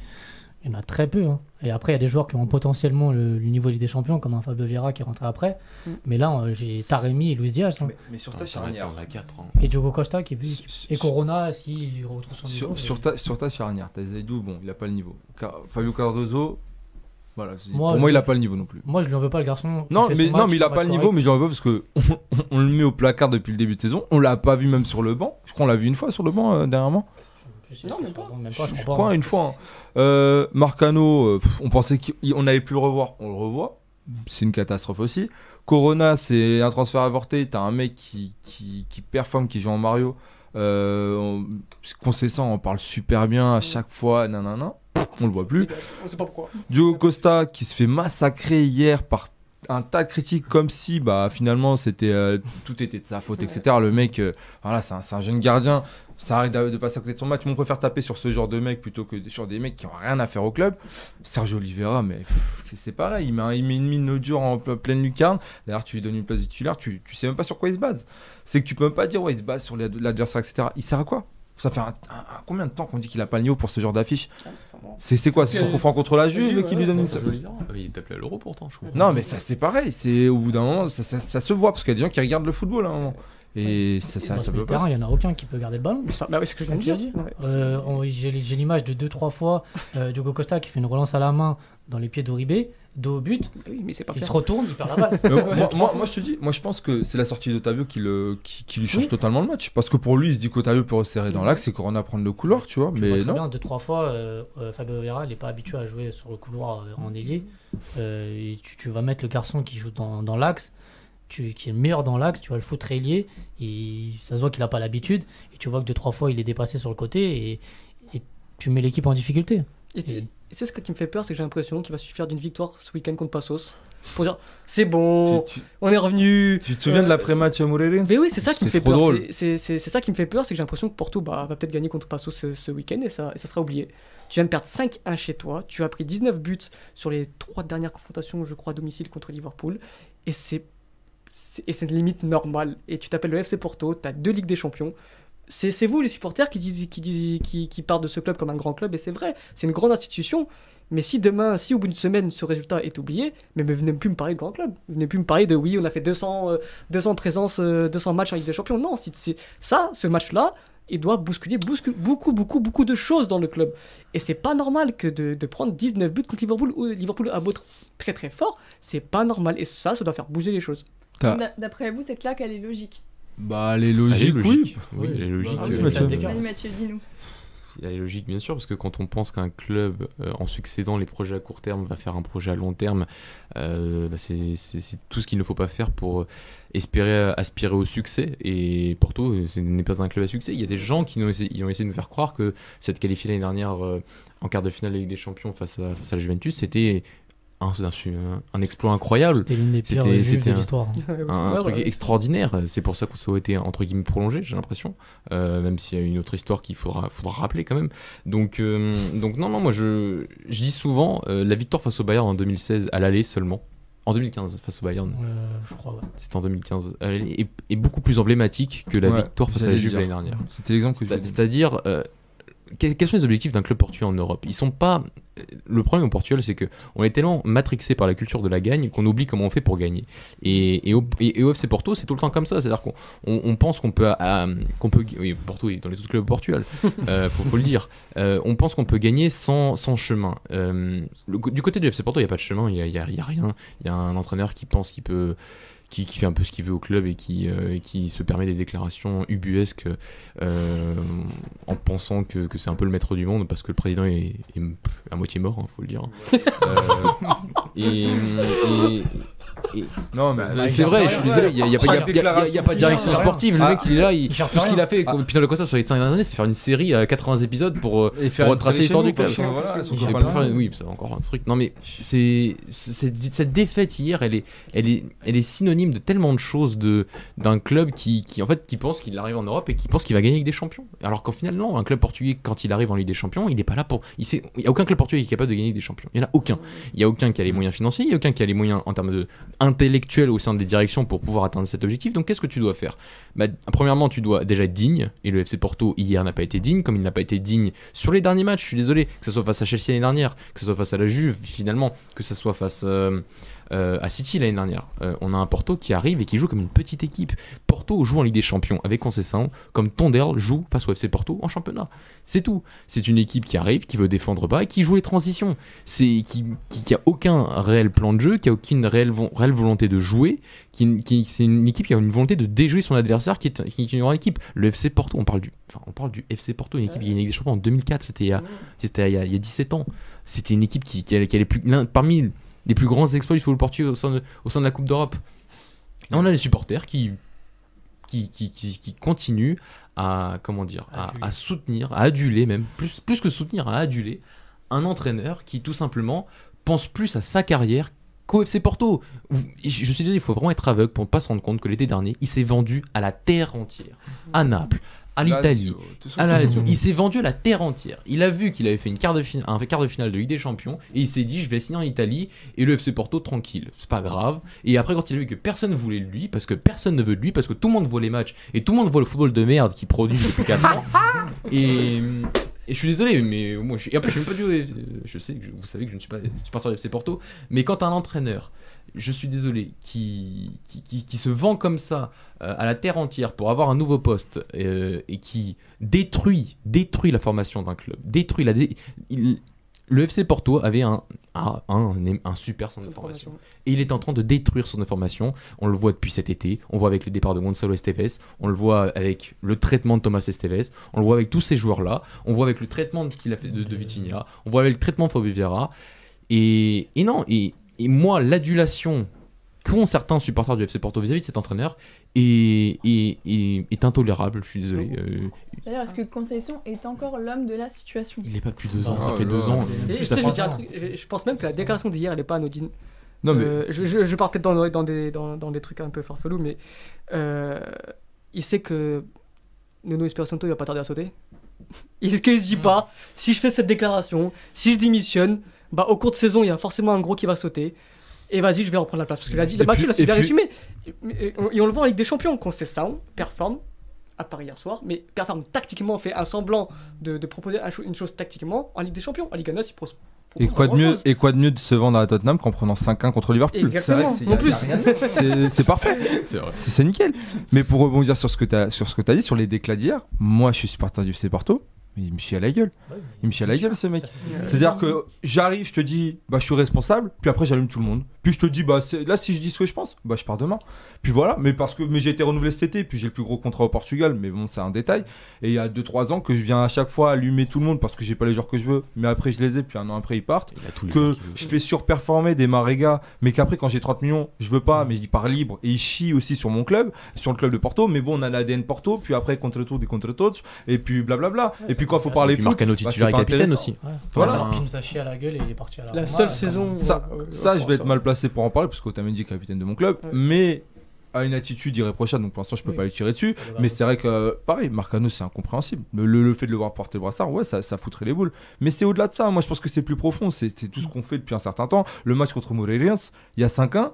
il y en a très peu. hein. Et après, il y a des joueurs qui ont potentiellement le, le niveau Ligue des Champions, comme un Fabio Vieira qui est rentré après. Mm. Mais là, euh, j'ai Taremi et Luis Diaz. hein. Mais, mais sur ta charnière. hein. Et Diogo Costa qui Sur- Et Corona, s'il retrouve son niveau. Sur, sur mais- ta, sur ta charnière, t'as Zaidou, bon, il a pas le niveau. Car- Fabio Cardozo, voilà, c'est- Moi, pour moi, je- il a pas le niveau non plus. Moi, je lui en veux pas le garçon. Non, mais, non, il a son pas le niveau, correct. mais j'en veux pas parce que on, on le met au placard depuis le début de saison. On l'a pas vu même sur le banc. Je crois qu'on l'a vu une fois sur le banc euh, dernièrement. Je sais Non, pas, même pas. même Je, pas, je je crois pas. une fois. hein. Euh, Marcano, euh, pff, on pensait qu'on n'allait plus le revoir. On le revoit. C'est une catastrophe aussi. Corona, c'est un transfert avorté. T'as un mec qui, qui, qui performe, qui joue en Mario. Euh, on- Concessant, on parle super bien à chaque fois. Nanana. On le voit plus. On sait pas pourquoi. Diogo Costa qui se fait massacrer hier par un tas de critiques comme si bah finalement c'était euh, tout était de sa faute etc le mec euh, voilà c'est un, c'est un jeune gardien ça arrive de, passer à côté de son match mais on préfère taper sur ce genre de mec plutôt que sur des mecs qui ont rien à faire au club. Sergio Oliveira mais c'est pareil il met, un- il met une mine l'autre jour en ple- pleine lucarne. D'ailleurs tu lui donnes une place de titulaire tu, tu sais même pas sur quoi il se base. C'est que tu peux même pas dire ouais il se base sur l'ad- l'adversaire etc il sert à quoi? Ça fait un- un- un- combien de temps qu'on dit qu'il a pas le niveau pour ce genre d'affiche? C'est c'est quoi? C'est son coup franc contre la Juve qui lui donne une euh, Il est appelé à l'euro pourtant, je crois. non, mais ça c'est pareil. C'est au bout d'un moment, ça, ça- ça se voit parce qu'il y a des gens qui regardent le football à un moment. Et ça, ça, ça le peut terrain, pas. il y en a aucun qui peut garder le ballon. Mais ça, bah oui, c'est ce que je viens de dire. Euh, J'ai l'image de 2-3 fois euh, Diogo Costa qui fait une relance à la main dans les pieds d'Oribe, dos au but, c'est- oui, mais c'est pas il se retourne, il perd la balle. Mais moi, moi, moi, je te dis, moi je pense que c'est la sortie d'Otavio qui, le, qui, qui lui change Oui. totalement le match. Parce que pour lui, il se dit qu'Otavio peut resserrer dans l'axe et Corona prendre le couloir, tu vois. Vois mais très non. bien, deux trois fois, euh, euh, Fabio Vieira, il n'est pas habitué à jouer sur le couloir euh, en ailier. Euh, tu, tu vas mettre le garçon qui joue dans, dans l'axe, tu- qui est le meilleur dans l'axe, tu vas le foutre ailier, et ça se voit qu'il n'a pas l'habitude, et tu vois que deux trois fois il est dépassé sur le côté, et, et tu mets l'équipe en difficulté. Et tu- c'est ce qui me fait peur, c'est que j'ai l'impression qu'il va suffire d'une victoire ce week-end contre Passos pour dire c'est bon, Tu, tu- on est revenu. tu te souviens de l'après-match à Mais oui, c'est ça qui me fait trop peur. drôle. C'est- C'est c'est- c'est ça qui me fait peur, c'est que j'ai l'impression que Porto bah, va peut-être gagner contre Passos ce, ce week-end et ça, et ça sera oublié. Tu viens de perdre 5-1 chez toi, tu as pris 19 buts sur les trois dernières confrontations, je crois, à domicile contre Liverpool, et c'est- et c'est une limite normale. Et tu t'appelles le FC Porto, tu as deux Ligues des Champions. C'est vous, les supporters, qui, disent, qui, disent, qui, parlent de ce club comme un grand club, et c'est vrai, c'est une grande institution. Mais si demain, si au bout d'une semaine, ce résultat est oublié, mais, mais venez plus me parler de grand club. Venez plus me parler de oui, on a fait 200, euh, 200 présences, euh, 200 matchs en Ligue des Champions. Non, c'est ça, ce match-là, il doit bousculer bouscule- beaucoup, beaucoup, beaucoup de choses dans le club. Et c'est pas normal que de, prendre 19 buts contre Liverpool, où Liverpool beau être très très fort, c'est pas normal. Et ça, ça doit faire bouger les choses. D'après vous, cette claque, elle est logique? Bah, elle est Elle est logique, oui. logique. Elle est logique. Bah, oui, euh, Mathieu. Mathieu, dis-nous. Elle est logique, bien sûr, parce que quand on pense qu'un club, euh, en succédant les projets à court terme, va faire un projet à long terme, euh, bah, c'est tout ce qu'il ne faut pas faire pour espérer aspirer au succès. Et Porto ce n'est pas un club à succès. Il y a des gens qui ont essayé, ils ont essayé de nous faire croire que cette qualifiée l'année dernière euh, en quart de finale de Ligue des Champions face à, face à la Juventus, c'était un, un- un exploit incroyable. C'était l'une des pires C'était- de l'histoire. un, un truc extraordinaire. C'est pour ça que ça a été entre guillemets prolongé, j'ai l'impression. Euh, même s'il y a une autre histoire qu'il faudra, faudra rappeler quand même. Donc, euh, donc non, non, moi je, je dis souvent euh, la victoire face au Bayern en 2016 à l'aller seulement. En 2015 face au Bayern, Euh, je crois, ouais. c'était en 2015, à l'aller, est, est beaucoup plus emblématique que la Ouais, victoire face à la Juve l'année dernière. C'était l'exemple que C'est-à-dire, euh, quels sont les objectifs d'un club portugais en Europe? Ils sont pas. Le problème au Portugal, c'est que on est tellement matrixé par la culture de la gagne qu'on oublie comment on fait pour gagner. Et, et, au, et- et au FC Porto, c'est tout le temps comme ça. C'est-à-dire qu'on on, on pense qu'on peut, qu'on peut, oui, Porto est dans les autres clubs au Portugal. euh, faut, faut le dire. Euh, on pense qu'on peut gagner sans, sans chemin. Euh, le du côté du FC Porto, il y a pas de chemin. Il y a, il y a- il y a rien. Il y a un entraîneur qui pense qu'il peut qui, qui fait un peu ce qu'il veut au club et qui, euh, et qui se permet des déclarations ubuesques euh, en pensant que, que c'est un peu le maître du monde parce que le président est, est à moitié mort, il faut le dire. Euh, et, et- Non, mais C'est c'est vrai, je suis désolé, il n'y a, y a pas- y a- y a- y a- y a pas de direction sportive. Le Ah. mec, il est là, il- tout ce qu'il a fait, comme Peter Costa sur les 5 dernières années, c'est faire une série à 80 épisodes pour, euh, Et faire pour retracer l'histoire du club. oui, c'est encore un truc. Non, mais c'est cette, cette défaite hier, elle est, elle est, elle est synonyme de tellement de choses de d'un club qui, qui en fait qui pense qu'il arrive en Europe et qui pense qu'il va gagner avec des champions. Alors qu'au final non, un club portugais quand il arrive en Ligue des Champions, il n'est pas là pour. Il sait, il y a aucun club portugais qui est capable de gagner des champions. Il y en a aucun. Il y a aucun qui a les moyens financiers, il y a aucun qui a les moyens en termes de intellectuels au sein des directions pour pouvoir atteindre cet objectif. Donc qu'est-ce que tu dois faire? Bah, Premièrement, tu dois déjà être digne. Et le FC Porto hier n'a pas été digne, comme il n'a pas été digne sur les derniers matchs. Je suis désolé, que ce soit face à Chelsea l'année dernière, que ce soit face à la Juve finalement, que ce soit face euh, euh, à City l'année dernière. Euh, on a un Porto qui arrive et qui joue comme une petite équipe. Porto joue en Ligue des Champions avec Conceição, comme Tondel joue face au FC Porto en championnat. C'est tout. C'est une équipe qui arrive, qui veut défendre bas et qui joue les transitions. C'est qui, qui, qui a aucun réel plan de jeu, qui a aucune réelle, vo- réelle volonté de jouer. Qui, qui- c'est une équipe qui a une volonté de déjouer son adversaire, qui est, qui est une grande équipe. Le FC Porto, on parle du, enfin, on parle du FC Porto, une équipe qui a gagné des champions en 2004. C'était il y a, c'était il y a, il y a 17 ans. C'était une équipe qui, qui, qui plus, parmi les plus grands exploits du football portugais au sein de, au sein de la Coupe d'Europe. Et on a les supporters qui, qui, qui, qui, qui continuent à, comment dire, à, soutenir, à aduler même, plus, plus que soutenir, à aduler un entraîneur qui tout simplement pense plus à sa carrière qu'au FC Porto. Je suis désolé, il faut vraiment être aveugle pour ne pas se rendre compte que l'été dernier, il s'est vendu à la terre entière, à Naples, à l'Italie, ah il s'est vendu à la terre entière. Il a vu qu'il avait fait une quart de fin- un quart de finale de Ligue des Champions et il s'est dit je vais signer en Italie et le FC Porto tranquille, c'est pas grave. Et après quand il a vu que personne voulait de lui parce que personne ne veut de lui parce que tout le monde voit les matchs et tout le monde voit le football de merde qu'il produit depuis 4 ans. Et, et je suis désolé mais moi je, et suis même pas du je sais que vous savez que je ne suis pas supporter du FC Porto mais quand un entraîneur je suis désolé, qui, qui, qui- se vend comme ça euh, à la terre entière pour avoir un nouveau poste euh, et qui détruit, détruit la formation d'un club, détruit la. Le FC Porto avait un, un, un, un super centre de formation. Et il est en train de détruire son formation. On le voit depuis cet été. On le voit avec le départ de Gonzalo Esteves. On le voit avec le traitement de Thomas Esteves. On le voit avec tous ces joueurs-là. On voit avec le traitement qu'il a fait de, de Vitinha. On voit avec le traitement de Fabio Vieira. Et, et non, et, et moi, l'adulation qu'ont certains supporters du FC Porto vis-à-vis de cet entraîneur est, est, est- est intolérable. Je suis désolé. Euh, D'ailleurs, est-ce que Conceição est encore l'homme de la situation? Il n'est pas depuis deux ans. Ça là fait deux ans. Et je, ça sais, je fait- vais dire un truc, je, je pense même que la déclaration d'hier, elle est pas anodine. Non, mais Euh, je, je, je pars peut-être dans, dans, des, dans, dans des trucs un peu farfelus, mais euh, il sait que Nuno Espirito Santo il va pas tarder à sauter. Est-ce qu'il se dit pas, si je fais cette déclaration, si je démissionne, bah au cours de saison, il y a forcément un gros qui va sauter. Et vas-y, je vais reprendre la place. Parce que là, dit, Et le match, puis- là, c'est et bien puis- résumé. Et, et- on le voit en Ligue des Champions, ça, performe à Paris hier soir, mais performe tactiquement, fait un semblant de, de proposer un cho- une chose tactiquement en Ligue des Champions. En Ligue 1, il propose. et quoi de mieux et quoi de mieux de se vendre à Tottenham qu'en prenant 5-1 contre Liverpool? C'est vrai que plus. c'est- parfait. C'est nickel. Mais pour rebondir sur ce que tu as, sur ce que as dit, sur les déclats d'hier, moi je suis supporter du FC Porto, il me chie à la gueule. Il me chie à la gueule ce mec. C'est-à-dire que j'arrive, je te dis, bah je suis responsable, puis après j'allume tout le monde. Puis je te dis, bah là si je dis ce que je pense, bah je pars demain. Puis voilà, mais parce que mais j'ai été renouvelé cet été, puis j'ai le plus gros contrat au Portugal, mais bon c'est un détail. Et il y a 2-3 ans que je viens à chaque fois allumer tout le monde parce que j'ai pas les joueurs que je veux, mais après je les ai, puis un an après ils partent. Que je fais surperformer des Marega, mais qu'après quand j'ai 30 millions, je veux pas, mais il part libre et il chie aussi sur mon club, sur le club de Porto. Mais bon, on a l'ADN Porto, puis après contre tout, des contre et puis blablabla. et puis il faut parler Et puis foot, Marcano bah, titulaire et capitaine aussi. Ouais. Voilà. Nous a chié à la gueule et il est parti à la La Roma, seule saison. Ça, euh, ça, je vais être ça. mal placé pour en parler parce qu'Otamendi est capitaine de mon club, Ouais. mais a une attitude irréprochable, donc pour l'instant je peux Oui. pas lui tirer dessus. Mais c'est vrai que, euh, pareil, Marcano c'est incompréhensible. Le, le- fait de le voir porter le brassard, ouais, ça, ça foutrait les boules. Mais c'est au-delà de ça. Moi je pense que c'est plus profond. C'est c'est tout ce qu'on fait depuis un certain temps. Le match contre Moreirians, il y a 5-1.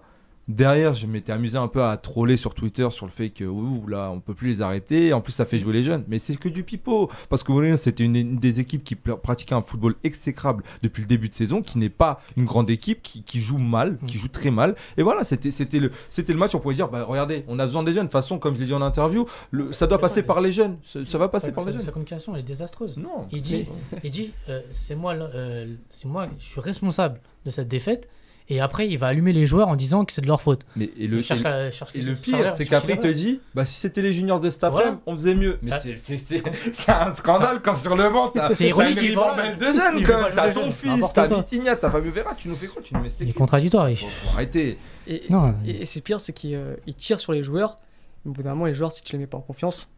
Derrière, je m'étais amusé un peu à troller sur Twitter sur le fait que ouh, là, on peut plus les arrêter. En plus, ça fait jouer les jeunes. Mais c'est que du pipeau. Parce que Moreirians, c'était une, une des équipes qui pratiquait un football exécrable depuis le début de saison, qui n'est pas une grande équipe, qui, qui joue mal, qui joue très mal. Et voilà, c'était le, match. On pouvait dire, bah, regardez, on a besoin des jeunes. De toute façon, comme je l'ai dit en interview, le- ça doit passer par les jeunes. Ça, ça va passer par les jeunes. Sa communication elle est désastreuse. Non. Il dit, il dit euh, c'est moi, euh, c'est moi, je suis responsable de cette défaite. Et après, il va allumer les joueurs en disant que c'est de leur faute. Mais et le, Il cherche et- la- cherche et les- le cherche pire, c'est qu'après, il te dit bah, si c'était les juniors de cet on faisait mieux. Mais Ah, c'est- un scandale quand sur le banc, t'as ironique, une ribambelle de jeunes, T'as ton fils, t'as. Vitinha, t'as Fabio Vera, tu nous fais quoi Tu nous mets Il est contradictoire. il- faut, arrêter. Et, c'est pire, c'est qu'ils euh, tirent sur les joueurs. Mais au bout d'un moment, les joueurs, si tu les mets pas en confiance,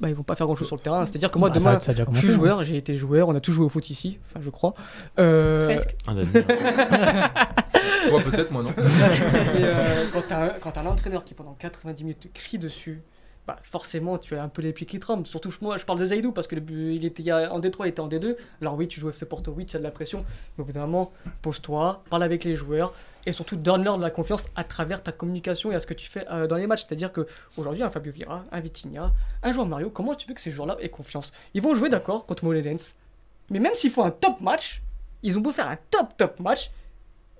bah, ils vont pas faire grand chose sur le terrain. C'est-à-dire que moi, Bah, demain, ça je suis hein. joueur, j'ai été joueur, on a tous joué au foot ici, enfin, je crois. Euh, Presque. Un d'avenir. Toi, peut-être, moi, non. Et euh, quand t'as un, un entraîneur qui pendant 90 minutes te crie dessus, bah forcément tu as un peu les pieds qui tremblent. Surtout moi je parle de Zaidou parce que le- il était il y a- en D3, il était en D2. Alors oui tu joues FC Porto, oui tu as de la pression, mais au bout d'un moment pose-toi, parle avec les joueurs et surtout donne-leur de la confiance à travers ta communication et à ce que tu fais euh, dans les matchs. C'est-à-dire que aujourd'hui un Fabio Vieira, un Vitinha, un joueur Mario, comment tu veux que ces joueurs-là aient confiance? Ils vont jouer d'accord contre Molenens, mais même s'ils font un top match, ils ont beau faire un top top match,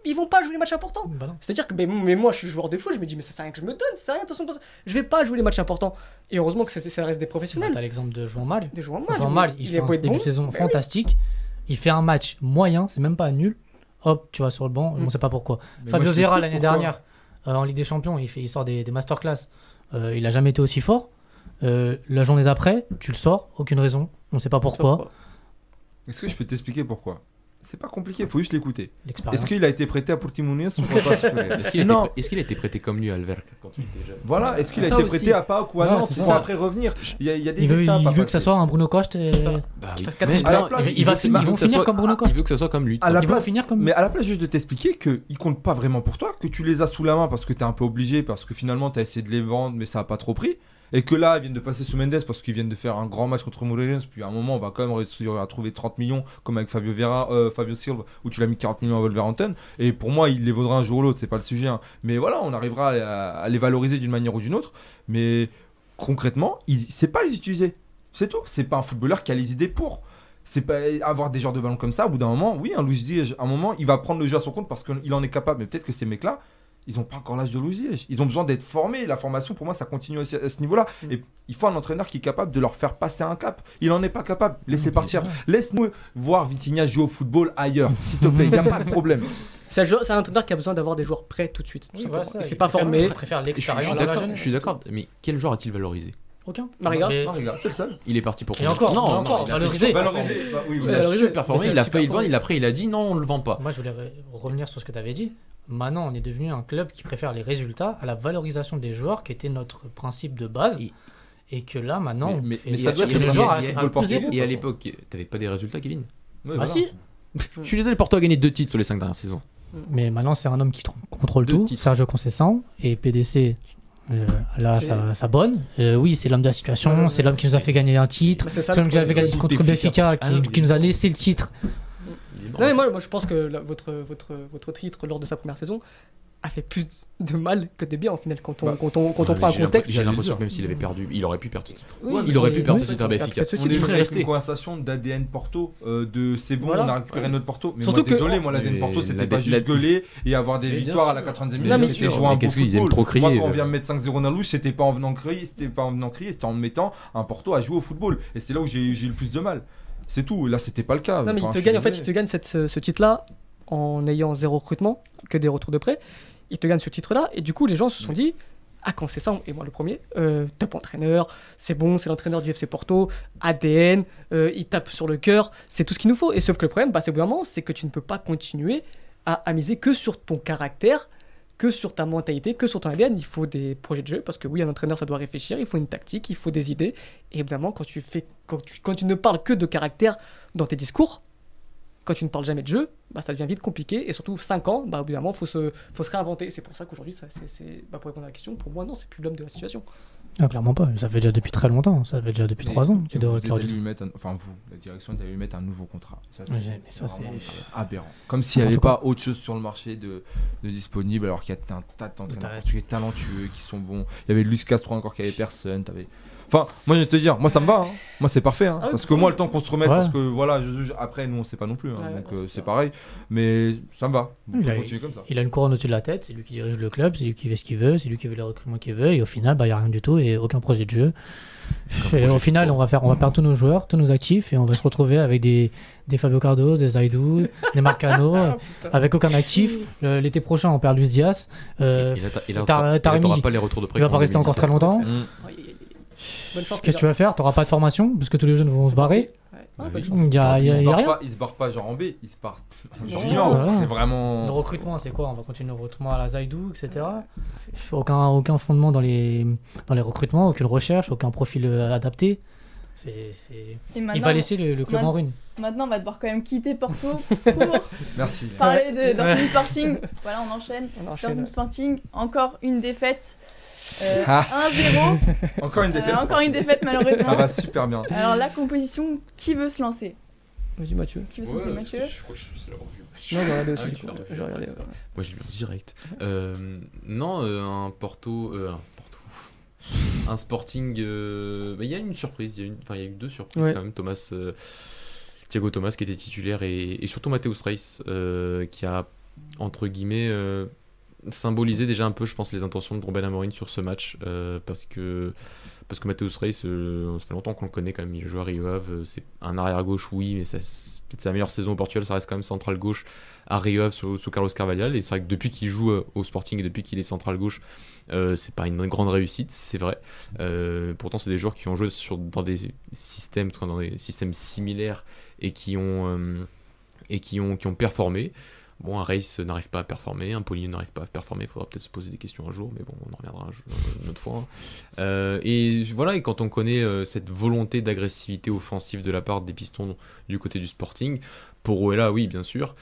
ils vont pas jouer les matchs importants. Bah. C'est-à-dire que mais, mais moi je suis joueur de foot, je me dis mais ça sert à rien que je me donne, ça sert à rien de toute façon, je vais pas jouer les matchs importants. Et heureusement que ça, ça reste des Bah, professionnels. T'as l'exemple de Jouan Mal. Des joueurs mal. Jouan Mal, il, est fait un début bon, de saison oui. fantastique. Il fait un match moyen, c'est même pas nul. Hop, tu vas sur le banc, Mm. on sait pas pourquoi. Mais Fabio t'explique l'année dernière, euh, en Ligue des Champions, il, fait, il sort des, des masterclass. Euh, il a jamais été aussi fort. Euh, la journée d'après, tu le sors, aucune raison, on sait pas pourquoi? Est-ce que je peux t'expliquer pourquoi? C'est pas compliqué, faut juste l'écouter. Est-ce qu'il a été prêté à Portimonense ou pas. Est-ce qu'il a, Non. été- est-ce qu'il a été prêté comme lui à Alverc quand il était jeune Voilà, est-ce qu'il a été aussi. prêté à Pâques ou à Nantes c'est après revenir? Il y a, il y a des Il veut, étapes il à veut que ça soit un Bruno Coste. et-. Bah oui. Mais place, il, il il va il ils vont finir soit- comme Bruno Coste. Il veut que ça soit comme lui. À la Ils vont place, finir comme- Mais à la place juste de t'expliquer qu'ils comptent pas vraiment pour toi, que tu les as sous la main parce que t'es un peu obligé, parce que finalement t'as essayé de les vendre mais ça a pas trop pris, et que là ils viennent de passer sous Mendes parce qu'ils viennent de faire un grand match contre Morelense, puis à un moment on va quand même réussir à trouver 30 millions comme avec Fabio Vera, euh, Fabio Silva où tu l'as mis 40 millions à Wolverhampton, et pour moi il les vaudra un jour ou l'autre, c'est pas le sujet, hein. mais voilà on arrivera à, les valoriser d'une manière ou d'une autre, mais concrètement il sait pas les utiliser, c'est tout, c'est pas un footballeur qui a les idées pour. C'est pas avoir des genres de ballons comme ça au bout d'un moment oui un Luis Diaz à un moment il va prendre le jeu à son compte parce qu'il en est capable. Mais peut-être que ces mecs là ils ont pas encore l'âge de Diaz ils ont besoin d'être formés la formation pour moi ça continue aussi à ce niveau là Mm. et il faut un entraîneur qui est capable de leur faire passer un cap il en est pas capable laissez partir laisse-nous voir Vitinha jouer au football ailleurs s'il te plaît il y a pas de problème C'est un, entraîneur qui a besoin d'avoir des joueurs prêts tout de suite. Oui, voilà ça, c'est il pas formé. Il préfère suis- je suis d'accord, jeunesse. je suis d'accord, mais quel joueur a-t-il valorisé? Aucun. Mariga Mais- c'est le seul Il est parti pour Et encore, non, non, encore, il a valorisé. Valoriser. Bah oui, oui. Il a Valorisé. il a failli le vendre, il après il a dit non, on le vend pas. Moi, je voulais re- revenir sur ce que tu avais dit. Maintenant, on est devenu un club qui préfère les résultats à la valorisation des joueurs, qui était notre principe de base. Et- Et que là, maintenant, Mais- on mais- fait mais ça doit être le zéro. Et à l'époque, t'avais pas des résultats, Kevin? Ouais, Ah voilà. si, Je suis désolé, Porto a gagné deux titres sur les cinq dernières saisons. mais maintenant, c'est un homme qui tr- contrôle Deux tout. titres. Sergio Conceição et PDC. euh, là, ça, ça bonne. Euh, oui, c'est l'homme de la situation. Ouais, c'est l'homme qui nous a fait gagner un titre. Bah, c'est l'homme qui nous a fait gagner contre Ah qui, nous a laissé le titre. Non, mais moi, moi je pense que la- votre, votre, votre titre lors de sa première saison a fait plus de mal que de bien en final quand on, Bah, quand on, quand on prend un j'ai l'impression- contexte. J'ai l'impression que même s'il avait perdu, il aurait pu perdre ce titre. Oui, il aurait mais- pu perdre ce titre à oui, Benfica. On. Il serait avec resté. une conversation d'ADN Porto, euh, de c'est bon, Voilà. on a récupéré Ouais. notre Porto. Mais Surtout moi, que- désolé, moi, l'ADN Mais Porto, c'était pas la- juste gueuler et avoir des Mais bien victoires à la sûr. 90e Mais Non, mais minute, c'était sûr. jouer un Mais bon qu'est-ce qu'ils aiment football. trop crier, Moi, quand on euh. vient me mettre 5-0 dans la louche, c'était pas en venant crier, c'était pas en venant crier, c'était en me mettant un Porto à jouer au football. Et c'est là où j'ai j'ai eu le plus de mal. C'est tout. Là, c'était pas le cas. Non, mais il Enfin, te je suis gagne, en fait, il te gagne cette, ce, ce titre-là en ayant zéro recrutement, que des retours de prêt. Il te gagne ce titre-là, et du coup, les gens se sont dit Ah, quand c'est ça, et moi le premier, euh, top entraîneur, c'est bon, c'est l'entraîneur du FC Porto, ADN, euh, il tape sur le cœur, c'est tout ce qu'il nous faut. Et sauf que le problème, bah, c'est que tu ne peux pas continuer à, à miser que sur ton caractère, que sur ta mentalité, que sur ton ADN. Il faut des projets de jeu, parce que oui, un entraîneur, ça doit réfléchir, il faut une tactique, il faut des idées. Et évidemment, quand tu, ne parles que de caractère dans tes discours, quand tu ne parles jamais de jeu, bah, ça devient vite compliqué. Et surtout, 5 ans, bah, moment, il faut se, faut se réinventer. C'est pour ça qu'aujourd'hui, ça, bah, pour répondre à la question, pour moi, non, c'est plus l'homme de la situation. Ah, clairement pas. Ça fait déjà depuis très longtemps. Ça fait déjà depuis 3 ans qu'il devrait lui mettre un- Enfin, vous, la direction est allée lui mettre un nouveau contrat. Ça, Oui, mais ça, c'est- vraiment aberrant. Comme s'il n'y avait pas autre chose sur le marché de, de disponible, alors qu'il y a un tas d'entraîneurs portugais talentueux qui sont bons. Il y avait Luis Castro encore qui avait personne. T'avais Enfin, moi je vais te dire, moi ça me va. hein. Moi c'est parfait. hein. Ah oui, parce que moi, le temps qu'on se remette, Ouais. parce que voilà, je- je- après nous on sait pas non plus. hein, Ouais, donc euh, c'est pareil. Mais ça me va. Il a- continuer comme ça. Il a une couronne au-dessus de la tête, c'est lui qui dirige le club, c'est lui qui fait ce qu'il veut, c'est lui qui fait les recrutements qu'il veut, et au final, bah, il n'y a rien du tout et aucun projet de jeu. Et au final, on va, faire, on va perdre tous nos joueurs, tous nos actifs, et on va se retrouver avec des, des Fabio Cardos, des Zaidou, des Marcano, Ah, avec aucun actif. L'été prochain, on perd Luis Diaz. Euh, Taremi, t'auras pas les retours de il va pas rester encore très 2017. longtemps. Bonne chance. Qu'est-ce que tu vas faire Tu n'auras pas de formation, parce que tous les jeunes vont se barrer. Ouais. Ah. Il y a, il y a- Ils y a barrent rien. pas- ils se barrent pas genre en B, ils se partent junior. voilà. C'est Le vraiment. recrutement, c'est quoi On va continuer le recrutement à la Zaidou, etc. Aucun, aucun fondement dans les, dans les recrutements, aucune recherche, aucun profil euh, adapté. C'est, Il va laisser le, le club maintenant- en ruine. maintenant, on va devoir quand même quitter Porto pour Merci. parler de Dortmund Sporting. Voilà, on enchaîne. On enchaîne. Dortmund Sporting, encore une défaite. Euh, Ah. 1-0. Encore une Euh, défaite. encore une défaite, Ça malheureusement. va super bien. Alors, la composition, qui veut se lancer? Vas-y, Mathieu. Qui veut se lancer, Mathieu? je crois que je suis l'avoir vu. Non, j'ai regardé aussi, Ah l'as revu. J'ai regardé. ouais. Moi, je l'ai vu en direct. Euh, non, euh, un Porto. euh, un Porto. Un Sporting. euh, bah, Il y a une surprise. Il y, a une- enfin, il y a eu deux surprises Ouais. quand même. Thomas. euh, Thiago Thomas qui était titulaire et, et surtout Mateus Reis euh, qui a, entre guillemets, symbolisé déjà un peu, je pense, les intentions de Ruben Amorim sur ce match. euh, parce que. Parce que Mateus Reis, euh, ça fait longtemps qu'on le connaît quand même. Il joue à Rio Ave. euh, C'est un arrière-gauche, oui, mais ça- sa meilleure saison au Portugal. Ça reste quand même central-gauche à Rio Ave sous, Carlos Carvalhal. Et c'est vrai que depuis qu'il joue euh, au Sporting et depuis qu'il est central-gauche, c'est pas une grande réussite, c'est vrai. Pourtant, c'est des joueurs qui ont joué sur, dans des systèmes, dans des systèmes similaires et qui ont, et qui ont, qui ont performé. Bon, un Race n'arrive pas à performer, un Paulinho n'arrive pas à performer, il faudra peut-être se poser des questions un jour, mais bon, on en reviendra un jour- une autre fois. Euh, et voilà, et quand on connaît euh, cette volonté d'agressivité offensive de la part des pistons du côté du Sporting, pour Oela, oui, bien sûr.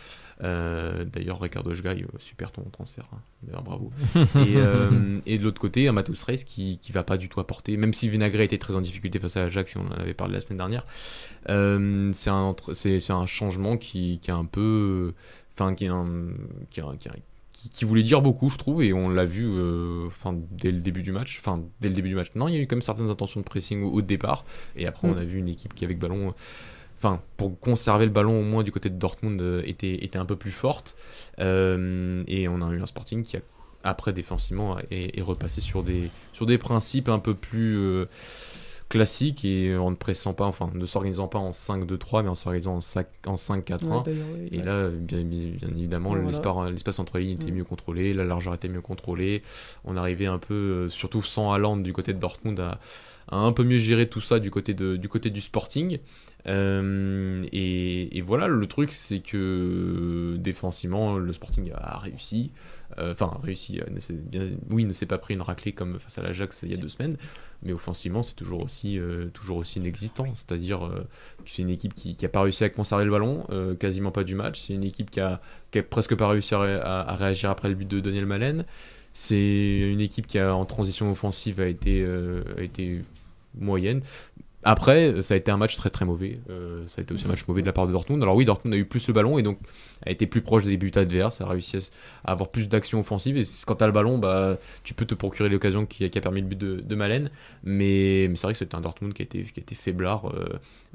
Euh, D'ailleurs, Ricardo Jgai, super ton transfert, hein. D'ailleurs, bravo. et, et de l'autre côté, un Matheus Reis qui, qui va pas du tout apporter, même si Vinagre était très en difficulté face à Ajax, et on en avait parlé la semaine dernière, c'est un, un changement qui, qui est un peu. Enfin, qui, qui, qui qui- voulait dire beaucoup, je trouve, et on l'a vu euh, enfin, dès le début du match. Enfin, dès le début du match. Non, il y a eu quand même certaines intentions de pressing au, au départ, et après, on Mm. a vu une équipe qui, avec ballon. Enfin, pour conserver le ballon, au moins du côté de Dortmund, euh, était, était un peu plus forte. Euh, et on a eu un Sporting qui a, après, défensivement, est, est repassé sur des, sur des principes un peu plus. euh, classiques et en ne pressant pas, enfin ne s'organisant pas en 5-2-3 mais en s'organisant en 5- en 5-4-1 Ouais, d'ailleurs, oui, et là, bien, évidemment, l'espace, entre les lignes était Mm. mieux contrôlé, la largeur était mieux contrôlée. On arrivait un peu, euh, surtout sans Haaland du côté de Dortmund, à, à un peu mieux gérer tout ça du côté, de, du côté du Sporting. Euh, et, voilà, le truc, c'est que défensivement, le Sporting a réussi. Euh, Enfin, réussi, euh, bien, oui, ne s'est pas pris une raclée comme face à l'Ajax il y a deux semaines, mais offensivement, c'est toujours aussi, toujours inexistant. C'est-à-dire que c'est une équipe qui n'a pas réussi à conserver le ballon, quasiment pas du match. C'est une équipe qui a, presque pas réussi à, ré- à- à réagir après le but de Daniel Malen. C'est une équipe qui, a, en transition offensive, a été moyenne. Après, ça a été un match très très mauvais. Euh, ça a été aussi un match mauvais de la part de Dortmund. Alors oui, Dortmund a eu plus le ballon et donc a été plus proche des buts adverses, a réussi à, avoir plus d'actions offensives. Et quand tu as le ballon, bah, tu peux te procurer l'occasion qui, a- permis le but de, de Malen. Mais, c'est vrai que c'était un Dortmund qui a été, qui a été faiblard, euh,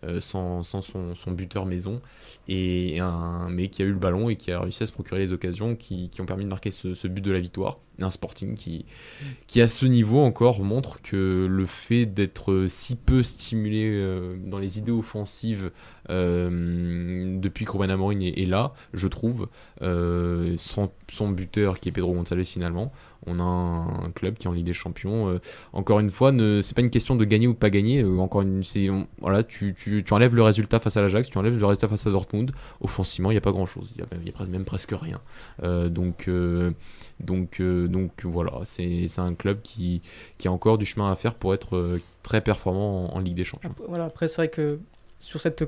euh, sans, sans son, buteur maison, et un, mais qui a eu le ballon et qui a réussi à se procurer les occasions qui, ont permis de marquer ce, but de la victoire. Un Sporting qui, à ce niveau encore, montre que le fait d'être si peu stimulé euh, dans les idées offensives euh, depuis que Ruben est, là, je trouve, euh, son, buteur qui est Pedro Gonçalves finalement, on a un, club qui est en Ligue des Champions. euh, encore une fois, ne, c'est pas une question de gagner ou pas gagner. euh, encore une, voilà, tu, enlèves le résultat face à l'Ajax, tu enlèves le résultat face à Dortmund. Offensivement, il n'y a pas grand chose. Il y a, même presque rien. Euh, donc, donc, donc voilà, c'est, un club qui, a encore du chemin à faire pour être très performant en, en Ligue des Champions. Voilà, après, c'est vrai que sur cette,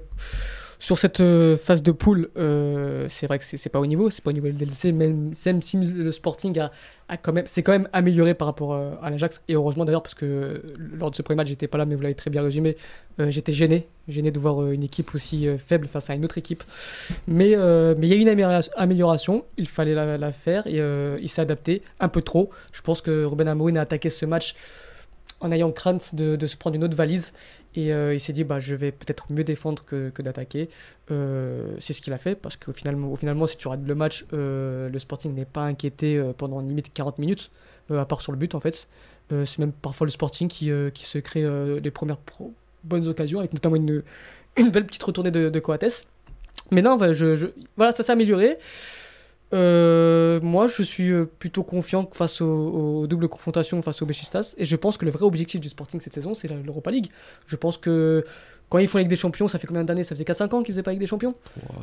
sur cette euh, phase de poule, euh, c'est vrai que c'est pas au niveau, c'est pas au niveau du DLC, même, même si le Sporting a, quand même, c'est quand même amélioré par rapport euh, à l'Ajax, et heureusement d'ailleurs, parce que lors de ce premier match, j'étais pas là, mais vous l'avez très bien résumé, j'étais gêné, gêné de voir une équipe aussi faible face à une autre équipe. Mais il y a une améliora- amélioration, il fallait la, faire, et il s'est adapté un peu trop. Je pense que Ruben Amorim a attaqué ce match en ayant crainte de se prendre une autre valise. Et euh, il s'est dit, bah, je vais peut-être mieux défendre que, que d'attaquer. Euh, c'est ce qu'il a fait, parce qu'au finalement, finalement, si tu regardes le match, euh, le Sporting n'est pas inquiété pendant limite 40 minutes, à part sur le but en fait. C'est même parfois le Sporting qui, qui se crée les premières bonnes occasions, avec notamment une, belle petite retournée de, de Coates. Mais non, voilà ça s'est amélioré. Euh, moi, je suis euh, plutôt confiant face aux, aux doubles confrontations face au Besiktas et je pense que le vrai objectif du Sporting cette saison, c'est l'Europa League. Je pense que quand ils font la Ligue des Champions, ça fait combien d'années? Ça faisait 4-5 ans qu'ils faisaient pas la Ligue des Champions?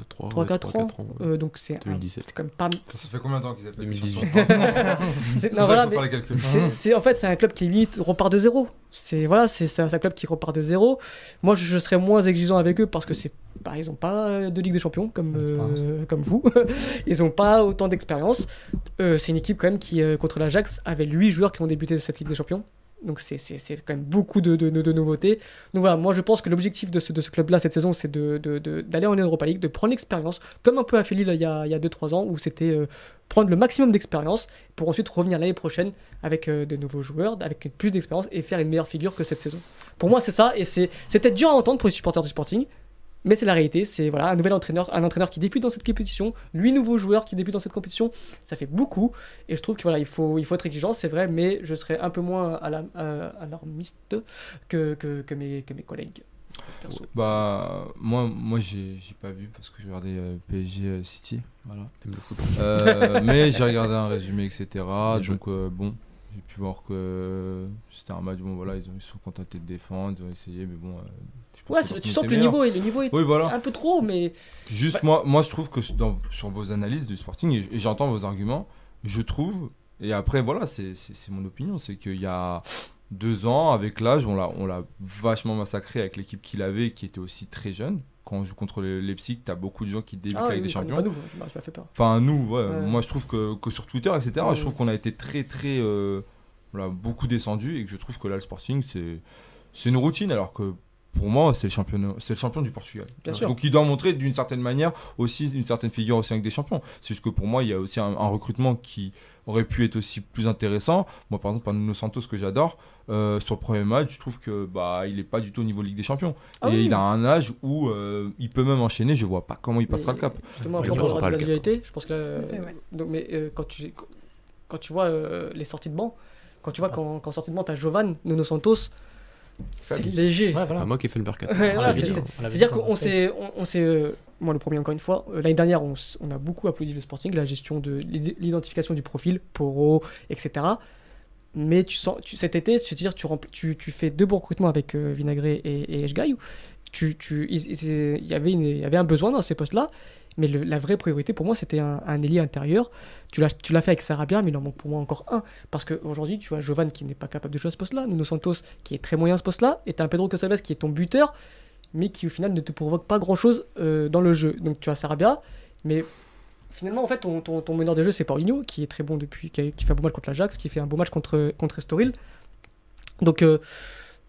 3, 3-4 ans? Euh, donc c'est un- 2017. c'est quand même pas. Ça, ça fait combien de temps qu'ils appellent 2018. c'est- voilà, en fait, c'est un club qui limite repart de zéro. C'est voilà, c'est un, un club qui repart de zéro. Moi, je, je serais moins exigeant avec eux parce que c'est, bah, ils ont pas de Ligue des Champions comme euh, comme vous. ils ont pas autant d'expérience. Euh, c'est une équipe quand même qui euh, contre l'Ajax avait 8 joueurs qui ont débuté de cette Ligue des Champions. Donc c'est quand même beaucoup de, de, de nouveautés. Donc voilà, moi je pense que l'objectif de ce, ce club-là cette saison, c'est d'aller en Europa League, de prendre l'expérience, comme un peu à Lille il y a, il y a 2-3 ans, où c'était euh, prendre le maximum d'expérience pour ensuite revenir l'année prochaine avec euh, de nouveaux joueurs, avec plus d'expérience et faire une meilleure figure que cette saison. Pour moi, c'est ça, et c'est peut-être dur à entendre pour les supporters du Sporting, mais c'est la réalité. C'est voilà, un nouvel entraîneur, un entraîneur qui débute dans cette compétition, huit nouveaux joueurs qui débutent dans cette compétition, ça fait beaucoup. Et je trouve que voilà, il faut, il faut être exigeant, c'est vrai, mais je serais un peu moins alarm- alarmiste que, que, que mes, que mes collègues. perso. Bah, moi, moi j'ai j'ai pas vu parce que j'ai regardé euh, PSG euh, City. Voilà. T'aimes le foot Euh, mais j'ai regardé un résumé, etc. Donc, euh, bon, j'ai pu voir que c'était un match. Bon, voilà, ils, ont, ils sont contentés de défendre, ils ont essayé, mais bon. Ouais, tu sens que le niveau, est, le niveau est Oui, voilà. un peu trop, mais Juste, Bah- moi, moi, je trouve que dans, sur vos analyses du Sporting, et, et j'entends vos arguments, je trouve, et après, voilà, c'est mon opinion, c'est qu'il y a deux ans, avec l'âge, on l'a vachement massacré avec l'équipe qu'il avait, qui était aussi très jeune. Quand on joue contre les Leipzig, t'as beaucoup de gens qui débutent ah, avec oui, des champions. Pas nous, je m'a- je fait peur. Enfin, nous, ouais, moi je trouve que, que sur Twitter, etc., Ouais. je trouve qu'on a été très, très. euh, on beaucoup descendu et que je trouve que là, le Sporting, c'est une routine, alors que pour moi, c'est le, championnat- c'est le champion du Portugal. Bien sûr. Donc il doit montrer d'une certaine manière aussi une certaine figure aussi avec des champions. C'est juste que pour moi, il y a aussi un, un recrutement qui aurait pu être aussi plus intéressant. Moi, par exemple, un Nuno Santos que j'adore, euh, sur le premier match, je trouve que bah il est pas du tout au niveau Ligue des Champions. Ah et oui. il a un âge où euh, il peut même enchaîner. Je vois pas comment il passera Mais le cap. Justement, après, on parlera pas de cap. l'individualité. Je pense que là, Ouais, ouais. donc, mais euh, quand tu quand tu vois euh, les sorties de banc, quand tu vois quand, quand sortie de banc t'as Jovan, Nuno Santos, c'est léger. Ouais, voilà. pas moi qui ai fait le l'avait C'est-à-dire qu'on s'est, on, on s'est, euh, moi le premier encore une fois, euh, l'année dernière on, a beaucoup applaudi le Sporting, la gestion de l'id- l'identification du profil, Poro, etc. Mais tu sens, tu, cet été, c'est-à-dire tu, remplis- tu, tu fais deux bons recrutements avec euh, Vinagré et, et Eshgaï, tu, tu, il, il- il y avait une- il y avait un besoin dans ces postes-là, mais la vraie priorité pour moi c'était un, un ailier intérieur. Tu l'as, fait avec Sarabia, mais il en manque pour moi encore un. Parce qu'aujourd'hui, tu vois Jovan qui n'est pas capable de jouer à ce poste-là, Nuno Santos qui est très moyen à ce poste-là, et tu as Pedro Casaves qui est ton buteur, mais qui au final ne te provoque pas grand-chose euh, dans le jeu. Donc tu as Sarabia, mais finalement, en fait, ton, ton, meneur de jeu, c'est Paulinho, qui est très bon depuis, qui fait un beau match contre l'Ajax, qui fait un beau match contre, contre Estoril. Donc, euh,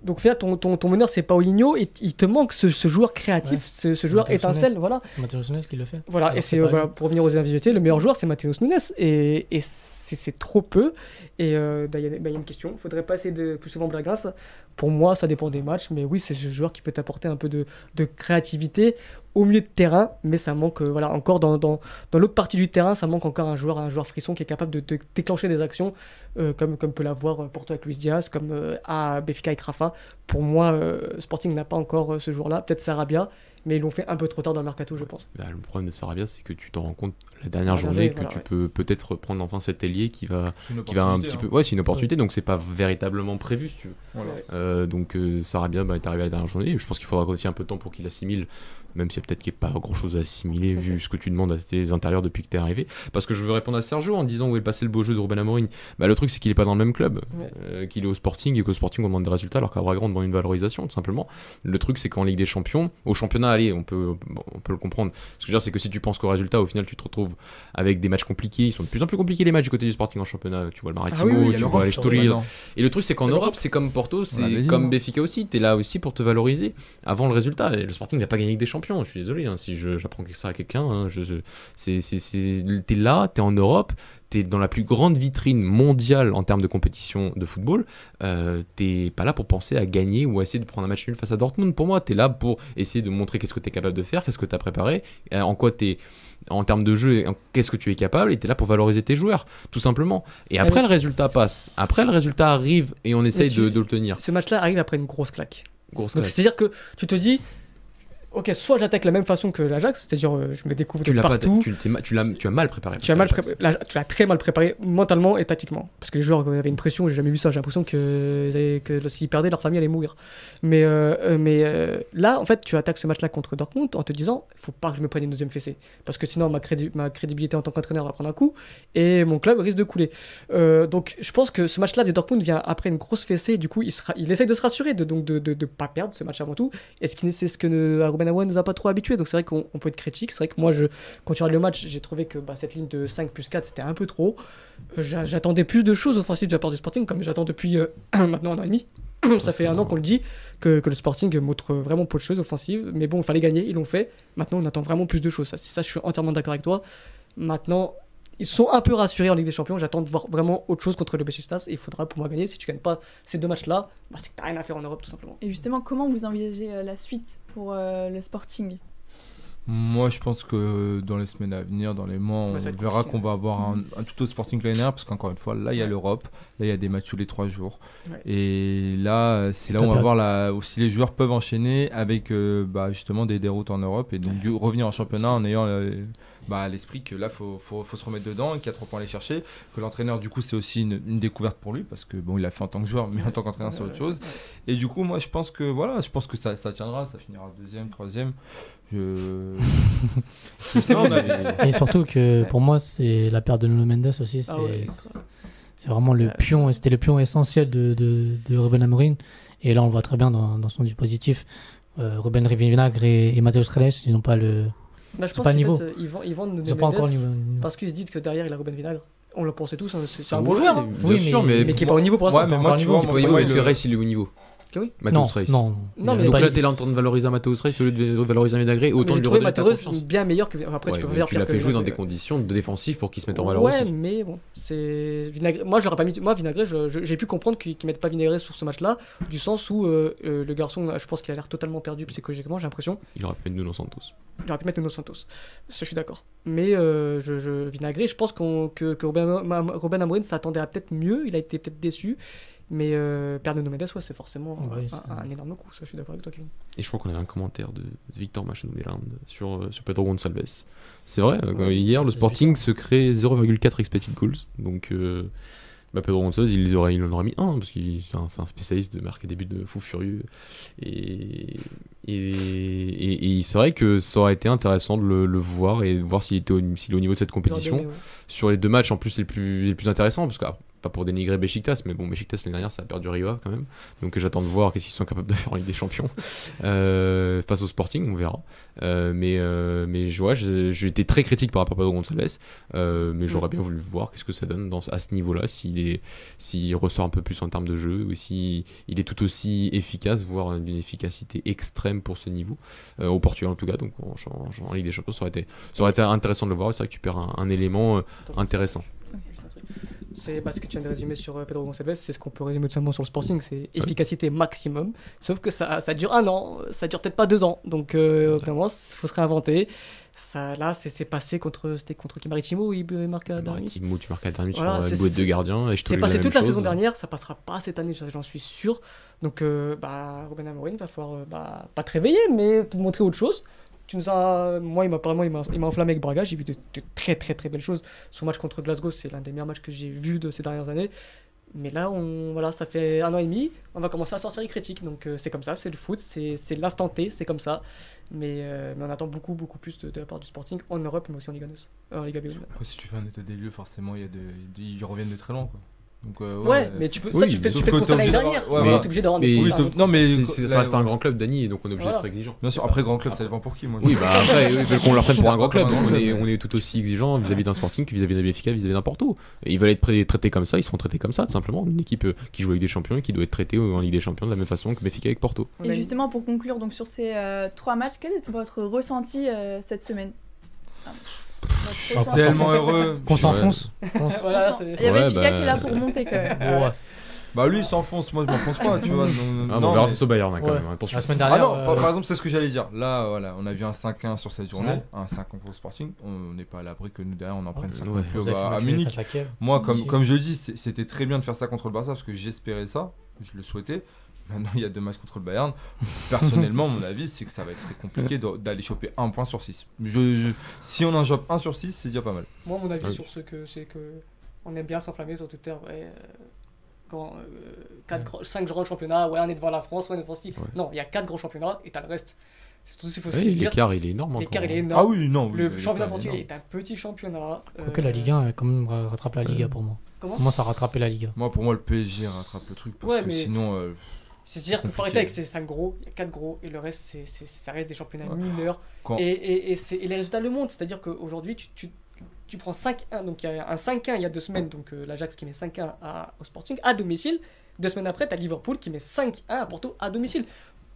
donc au final, ton, ton, ton meneur, c'est Paulinho, et il te manque ce, ce joueur créatif, Ouais. ce, joueur Matheus étincelle, voilà. C'est Matheus Nunes qui le fait. Voilà, Alors et c'est euh, voilà, pour revenir aux individualités, le meilleur joueur c'est Mateus Nunes et, et c'est c'est trop peu. Et euh, bah, il y, a bah, il y a une question, faudrait pas essayer de plus souvent Blagras. Pour moi, ça dépend des matchs, mais oui, c'est ce joueur qui peut t'apporter un peu de, créativité au milieu de terrain, mais ça manque, euh, voilà, encore dans, l'autre partie du terrain, ça manque encore un joueur, un joueur frisson qui est capable de, déclencher des actions, euh, comme, peut l'avoir euh, Porto avec Luis Diaz, comme à Benfica avec Rafa. Pour moi, Sporting n'a pas encore ce joueur-là, peut-être Sarabia, mais ils l'ont fait un peu trop tard dans le mercato, je pense. Bah, le problème de Sarabia, c'est que tu t'en rends compte la dernière La journée journée, que voilà, tu ouais. peux peut-être prendre enfin cet ailier qui va, qui va un petit hein. peu. Ouais, c'est une opportunité, donc c'est pas véritablement prévu, si tu veux. Voilà. Ouais. Euh, donc euh, Sarabia bah, est arrivé à la dernière journée. Je pense qu'il faudra aussi un peu de temps pour qu'il assimile, même a peut-être qu'il n'y a pas grand chose à assimiler vu ce que tu demandes à tes intérieurs depuis que tu es arrivé. Parce que je veux répondre à Sergio en disant où est passé le beau jeu de Ruben Amorim. Bah, le truc, c'est qu'il est pas dans le même club, Ouais. euh, qu'il est au Sporting et qu'au Sporting on demande des résultats alors qu'à Braga on demande une valorisation, tout simplement. Le truc, c'est qu'en Ligue des Champions, au championnat, allez, on peut, bon, on peut le comprendre. Ce que je veux dire, c'est que si tu penses qu'au résultat, au final, tu te retrouves avec des matchs compliqués. Ils sont de plus en plus compliqués les matchs du côté du Sporting en championnat. Tu vois le Maritimo, oui, oui, il y a tu vois les Maintenant. et le truc, c'est qu'en Europe, c'est comme Porto, c'est comme non Benfica aussi. T'es là aussi pour te valoriser. Avant le résultat, et le Sporting n'a pas gagné avec des champions. Je suis désolé hein, si j'apprends ça à quelqu'un. hein, je, je- t'es là, t'es en Europe, t'es dans la plus grande vitrine mondiale en termes de compétition de football. euh, t'es pas là pour penser à gagner ou à essayer de prendre un match nul face à Dortmund. Pour moi, t'es là pour essayer de montrer qu'est-ce que t'es capable de faire, qu'est-ce que t'as préparé, euh, en quoi t'es en termes de jeu, qu'est-ce que tu es capable, et t'es là pour valoriser tes joueurs, tout simplement. Et après, oui. le résultat passe. Après, le résultat arrive et on essaye tu- de, de le tenir. Ce match-là arrive après une grosse claque. Grosse claque. c'est-à-dire que tu te dis, ok, soit j'attaque de la même façon que l'Ajax, c'est-à-dire euh, je me découvre tu de l'as pas, partout. tu, tu l'as, tu as mal préparé. Tu as, mal tu l'as très mal préparé mentalement et tactiquement. Parce que les joueurs avaient une pression, j'ai jamais vu ça. J'ai l'impression que, avaient- que s'ils perdaient, leur famille allait mourir. Mais, euh, euh, mais euh, là, en fait, tu attaques ce match-là contre Dortmund en te disant faut pas que je me prenne une deuxième fessée. Parce que sinon, ma, crédi- ma crédibilité en tant qu'entraîneur va prendre un coup et mon club risque de couler. Euh, donc, je pense que ce match-là de Dortmund vient après une grosse fessée. Et du coup, il, sera, il essaye de se rassurer, de donc de, de, de pas perdre ce match avant tout. Et ce qui- c'est ce que ne, Ruben Nous a pas trop habitués. Donc, c'est vrai qu'on on peut être critique. C'est vrai que moi, je, quand tu regardes le match, j'ai trouvé que bah, cette ligne de 5 plus 4, c'était un peu trop. Euh, j'a- J'attendais plus de choses offensives de la part du Sporting, comme j'attends depuis euh, maintenant un an et demi. Ça fait un an qu'on le dit, que, que le Sporting montre vraiment peu de choses offensives. Mais bon, il fallait gagner, ils l'ont fait. Maintenant, on attend vraiment plus de choses. Ça, ça je suis entièrement d'accord avec toi. Maintenant, ils sont un peu rassurés en Ligue des Champions. J'attends de voir vraiment autre chose contre le Besiktas. Et il faudra pour moi gagner. Si tu gagnes pas ces deux matchs-là, bah, c'est que t'as rien à faire en Europe, tout simplement. Et justement, comment vous envisagez euh, la suite pour euh, le Sporting? Moi, je pense que dans les semaines à venir, dans les mois, on verra qu'on va avoir un, un tout autre Sporting l'année parce qu'encore une fois, là, il y a l'Europe, là, il y a des matchs tous les trois jours. Ouais. Et là, c'est là où on va voir la, aussi les joueurs peuvent enchaîner avec euh, bah, justement des déroutes en Europe et donc du, revenir en championnat en ayant euh, bah, à l'esprit que là, faut, faut, faut se remettre dedans et qu'il y a trois points à aller chercher. Que l'entraîneur, du coup, c'est aussi une, une découverte pour lui, parce que bon, il l'a fait en tant que joueur, mais en tant qu'entraîneur, c'est autre chose. Et du coup, moi, je pense que voilà, je pense que ça, ça tiendra, ça finira deuxième, troisième. Je. je sais, on avait- Et surtout que pour moi, c'est la perte de Nuno Mendes aussi. C'est Ah ouais. c'est vraiment le pion, c'était le pion essentiel de, de, de Ruben Amorim. Et là, on le voit très bien dans, dans son dispositif. Euh, Ruben Vinagre et, et Matheus Reles, ils n'ont pas le, je pense pas niveau. fait, euh, ils vendent, ils vendent Nuno ils ont pas encore niveau. parce qu'ils se disent que derrière il a Ruben Vinagre. On le pensait tous, hein, c'est un bon joueur. hein. Bien Oui, sûr, mais- mais. Mais qui est pas au niveau pour l'instant. Ouais, mais moi, tu vois, Pas au niveau, que le- Reis il est au niveau oui. Matheus Non, Reis. non, Non, mais Donc là, t'es là en train de valoriser un Matheus Reis au lieu de valoriser un Mais autant J'ai lui redonner ta confiance. bien meilleur que. Après, Ouais, tu peux mais dire tu l'as fait jouer dans des conditions défensives pour qu'il se mette en valeur Ouais, aussi. mais bon, c'est. Moi, j'aurais pas mis. Moi, je- j'ai pu comprendre qu'ils mettent pas Vinagre sur ce match-là, du sens où euh, euh, le garçon, je pense qu'il a l'air totalement perdu psychologiquement. J'ai l'impression. Il aurait pu mettre Nuno Santos. Il aurait pu mettre Nuno Santos. Ça, je suis d'accord. Mais euh, je, je, Vinagre, je pense que, Ruben Amorim s'attendait à peut-être mieux. Il a été peut-être déçu. Mais euh, perdre Nuno Mendes, ouais, c'est forcément Ouais, un- c'est- énorme coup. Ça, je suis d'accord avec toi, Kevin. Et je crois qu'on avait un commentaire de Victor Machenouland sur, euh, sur Pedro Gonçalves. C'est vrai, euh, Ouais, hier, le c'est Sporting se crée 0,4 expected goals. Donc, euh, bah, Pedro Gonçalves, il, aurait, il en aurait mis un, parce qu'il c'est un, c'est un spécialiste de marquer des buts de fou furieux. Et, et, et- et c'est vrai que ça aurait été intéressant de le, le voir et de voir s'il était au, s'il est au niveau de cette compétition. Ouais. Sur les deux matchs, en plus, les plus, les plus intéressants, parce que ah, pas pour dénigrer Besiktas, mais bon, Besiktas l'année dernière, ça a perdu Riva quand même. Donc j'attends de voir qu'est-ce qu'ils sont capables de faire en Ligue des Champions Euh, face au Sporting, on verra. Euh, mais euh, mais je vois, j'ai été très critique par rapport à Pedro Gonçalves, mais j'aurais bien voulu voir qu'est-ce que ça donne dans, à ce niveau-là, s'il est s'il ressort un peu plus en termes de jeu, ou s'il il est tout aussi efficace, voire d'une efficacité extrême pour ce niveau, au Portugal en tout cas. Donc en, en- en Ligue des Champions, ça aurait été, ça aurait été intéressant de le voir. C'est vrai que tu perds un, un élément intéressant. C'est parce que tu viens de résumer sur euh, Pedro Gonçalves, c'est ce qu'on peut résumer tout simplement sur le Sporting, c'est efficacité maximum. Sauf que ça, ça dure un an, ça dure peut-être pas deux ans. Donc, euh, il faut se réinventer. Ça, là, c'est passé contre, c'était contre qui Maritimo, il marque à Darwin. Timo, tu marques à dernier Voilà, sur une boîte de gardien. Et je te C'est passé la toute la saison dernière, ça passera pas cette année, j'en suis sûr. Donc, euh, bah, Ruben Amorim va falloir euh, bah, pas te réveiller, mais te montrer autre chose. Tu nous as, moi, il m'a il m'a enflammé avec Braga. J'ai vu de, très très très belles choses. Son match contre Glasgow, c'est l'un des meilleurs matchs que j'ai vu de ces dernières années. Mais là, on, voilà, ça fait un an et demi, on va commencer à sortir les critiques. Donc euh, c'est comme ça, c'est le foot, c'est l'instant T, c'est comme ça. Mais, euh, mais on attend beaucoup beaucoup plus de, la part du Sporting en Europe, mais aussi en Liga 2, euh, en. Après, si tu fais un état des lieux, forcément, y a de- ils reviennent de très loin. Quoi. Donc, euh, Ouais, mais tu peux, ça Oui, tu fais, tu fais le constat l'année dernière. ouais, mais voilà. t'es obligé d'avoir Mais des Oui, constats. sauf- non, mais C'est- c'est- là, ça reste un grand club, Dany, et donc on est obligé Voilà. d'être exigeant. Bien sûr, après grand club, ça dépend pour qui. Moi, Oui, bah après, ils veulent qu'on leur prenne pour un grand club. Comme un grand On est, club, on mais- est tout aussi exigeant vis-à-vis d'un Sporting que vis-à-vis d'un Benfica, vis-à-vis d'un Porto. Et ils veulent être tra- traités comme ça, ils seront traités comme ça, tout simplement. Une équipe euh, qui joue avec des champions et qui doit être traitée en Ligue des Champions de la même façon que Benfica avec Porto. Et une- justement, pour conclure donc sur ces euh, trois matchs, quel est votre ressenti euh, cette semaine? Je suis tellement heureux. Qu'on s'enfonce. Voilà, Il y avait Ouais, Benfica bah, qui est là pour monter quand même. Ouais. Bah lui il s'enfonce, moi je m'enfonce pas, tu vois. non, non, Ah, non, on verra mais- face au Bayern hein, quand Ouais. même, attention. La semaine Ah dernière. non, euh, par- exemple, c'est ce que j'allais dire. Là, voilà, on a vu un 5-1 sur cette journée, Ouais. un 5 contre le Sporting. On n'est pas à l'abri que nous derrière on en prenne Ouais. 5 Ouais. fait à, à Munich. à. Moi, comme, comme je le dis, c'était très bien de faire ça contre le Barça parce que j'espérais ça, je le souhaitais. Maintenant, il y a deux matchs contre le Bayern. Personnellement, mon avis, c'est que ça va être très compliqué d'aller choper un point sur 6. Je, je- si on en chope un sur 6, c'est déjà pas mal. Moi, mon avis Ah oui. sur ce que c'est que on aime bien s'enflammer sur Twitter. Ouais, euh, quand euh, quatre gros- cinq grands championnats, ouais, on est devant la France, ouais, on est devant ce Ouais. Non, il y a quatre grands championnats et t'as le reste. C'est tout ce qu'il faut se Oui, dire. L'écart, il est énorme. L'écart, il est Ah énorme. oui, non. oui, Le championnat portugais est un petit championnat. Quoique euh, la Ligue 1 a quand même rattrape la Liga pour moi. Comment? Moi, ça a rattrapé la Liga. Moi, pour moi, le PSG rattrape le truc parce Ouais, que mais- sinon. C'est-à-dire qu'il faut arrêter avec ces 5 gros, il y a 4 gros, et le reste, c'est, c'est- ça reste des championnats Ouais. mineurs. Quand- Et, et, et, c'est- et les résultats le montrent. C'est-à-dire qu'aujourd'hui, tu, tu, tu prends 5-1, donc il y a un 5-1 il y a deux semaines, donc euh, l'Ajax qui met 5-1 à- au Sporting à domicile. Deux semaines après, tu as Liverpool qui met 5-1 à Porto à domicile.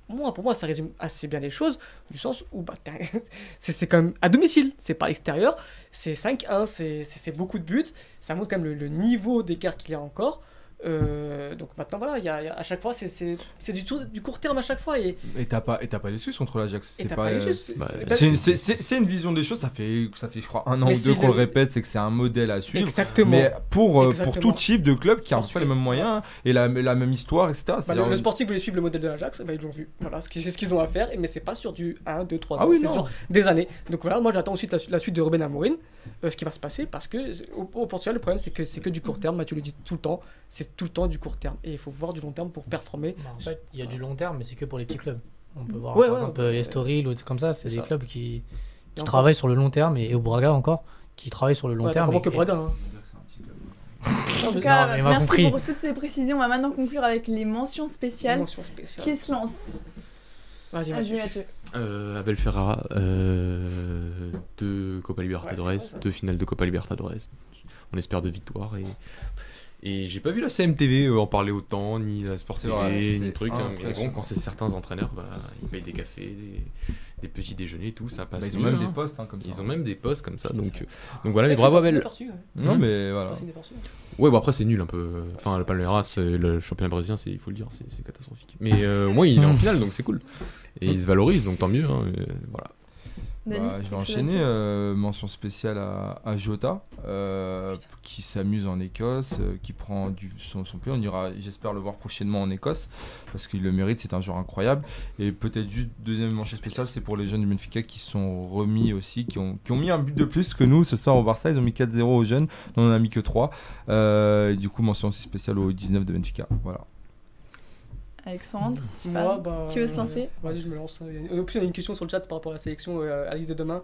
Moi, pour moi, ça résume assez bien les choses, du sens où bah, c'est, c'est quand même à domicile, c'est pas à l'extérieur. C'est 5-1, c'est, c'est, c'est beaucoup de buts. Ça montre quand même le, le niveau d'écart qu'il y a encore. Euh, donc maintenant, voilà, il y a, y a- à chaque fois, c'est, du, tout, du court terme à chaque fois. Et, Et t'as pas, et t'as pas les Suisses contre l'Ajax. C'est pas. pas euh, bah, C'est une, c'est- c'est- c'est une vision des choses, ça fait, ça fait je crois un an Mais ou deux qu'on le le- répète, c'est que c'est un modèle à suivre. Exactement. Mais pour, euh, pour Exactement. tout type de club qui a un peu Portugal. les mêmes moyens et la, la même histoire, etc. Bah, le, le Sporting voulait suivre le modèle de l'Ajax, bah, ils l'ont vu. Voilà, ce qu'ils- c'est ce qu'ils ont à faire, mais c'est pas sur du 1, 2, 3 Ah oui, c'est sur des années. Donc voilà, moi j'attends aussi la, la suite de Ruben Amorim, euh, ce qui va se passer, parce que au, au Portugal, le problème c'est que c'est que du court terme, Mathieu le dit tout le temps, c'est tout le temps du court terme. Et il faut voir du long terme pour performer. Bah, en fait, il y a du long terme, mais c'est que pour les petits clubs. On peut voir Ouais, par ouais, exemple peut- Estoril ou des trucs comme ça, c'est des ça. clubs qui, travaillent sur le long terme et, et au Braga encore, qui travaillent sur le long Ouais, terme. et- que Braga. hein. En tout cas, merci compris. pour toutes ces précisions. On va maintenant conclure avec les mentions spéciales. Qui se lance Vas-y, Vas-y, Mathieu. Mathieu. Euh, Abel Ferrara, euh, deux Copa Libertadores, Ouais, deux finales de Copa Libertadores. On espère de victoires et et j'ai pas vu la CMTV euh, en parler autant, ni la Sport TV, vrai, ni le truc. hein. Bon, quand c'est certains entraîneurs, bah, ils payent des cafés, des, des petits déjeuners, et tout, ça passe. Bah, ils ont mieux, même hein. des postes hein, comme ça. Ils ont même des postes comme ça, donc, euh, donc voilà, que bravo inaperçu, ouais. Non, Mhm. mais voilà. Ouais, bon après c'est nul un peu. Enfin, le Palmeiras, le championnat brésilien, c'est- il faut le dire, c'est catastrophique. Mais euh, au moins il est en finale, donc c'est cool. Et il se valorise, donc tant mieux. hein, euh, voilà. Dani, Bah, je vais enchaîner. euh, mention spéciale à, à Jota, euh, qui s'amuse en Écosse, euh, qui prend du, son, son pied. On ira, j'espère le voir prochainement en Écosse, parce qu'il le mérite. C'est un joueur incroyable. Et peut-être juste deuxième mention spéciale, c'est pour les jeunes du Benfica qui sont remis aussi, qui ont, qui ont mis un but de plus que nous ce soir au Barça. Ils ont mis 4-0 aux jeunes, on en a mis que 3. Euh, et du coup, mention aussi spéciale aux 19 de Benfica. Voilà. Alexandre. Moi, bah, Qui veut se lancer Vas-y, je me lance. Et puis, il y a une question sur le chat par rapport à la sélection euh, à liste de demain.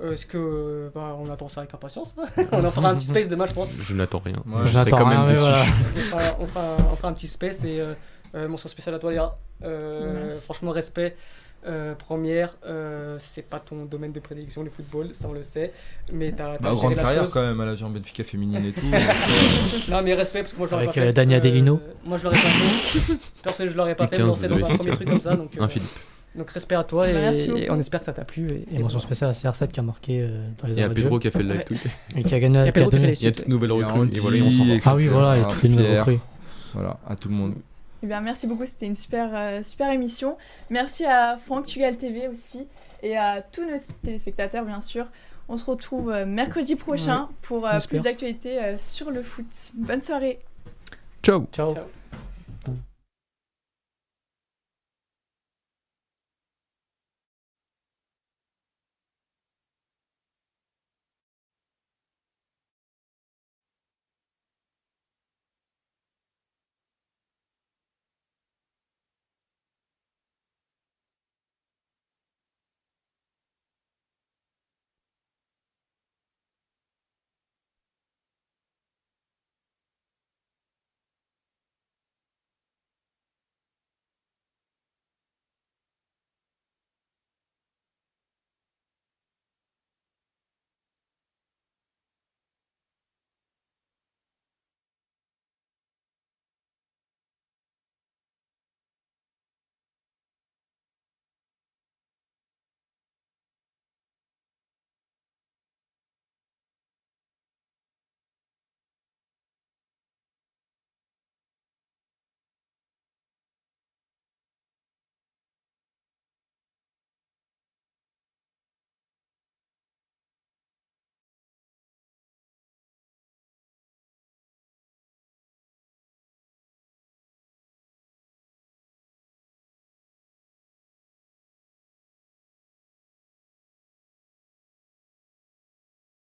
Euh, Est-ce que euh, bah, on attend ça avec impatience hein On en fera un petit space demain, je pense. Je n'attends rien. Ouais, je J'attends quand même déçu. voilà. On fera, on fera un, on fera un petit space et euh, euh, mention spéciale à toi, Léa. Euh, franchement, respect. Euh, première, euh, c'est pas ton domaine de prédilection, le football, ça on le sait. Mais t'as Bah, as grande géré la carrière chose. quand même à la jambe Benfica féminine et tout. euh, Non, mais respect, parce que moi je l'aurais Avec, pas euh, fait. Dani Adelino. moi je l'aurais pas fait. Personnellement, je l'aurais pas fait, me 15 lancer de dans un premier truc comme ça. Donc, euh, Un Philippe. donc respect à toi et, Bah, et on espère que ça t'a plu. Et, Et mention spéciale à CR7 qui a marqué euh, dans les Il y a. Pedro qui a fait le live tweet. Et qui a gagné. Il y a qui a Pedro qui a donné- fait Il y a toute nouvelle Il y a recrue. Et voilà, on s'en. Ah oui, voilà, et toutes les nouvelles Pierre. recrues. Voilà, à tout le monde. Eh bien, merci beaucoup, c'était une super, euh, super émission. Merci à Franck Tugal TV aussi et à tous nos téléspectateurs, bien sûr. On se retrouve euh, mercredi prochain pour euh, plus d'actualités euh, sur le foot. Bonne soirée. Ciao. Ciao. Ciao.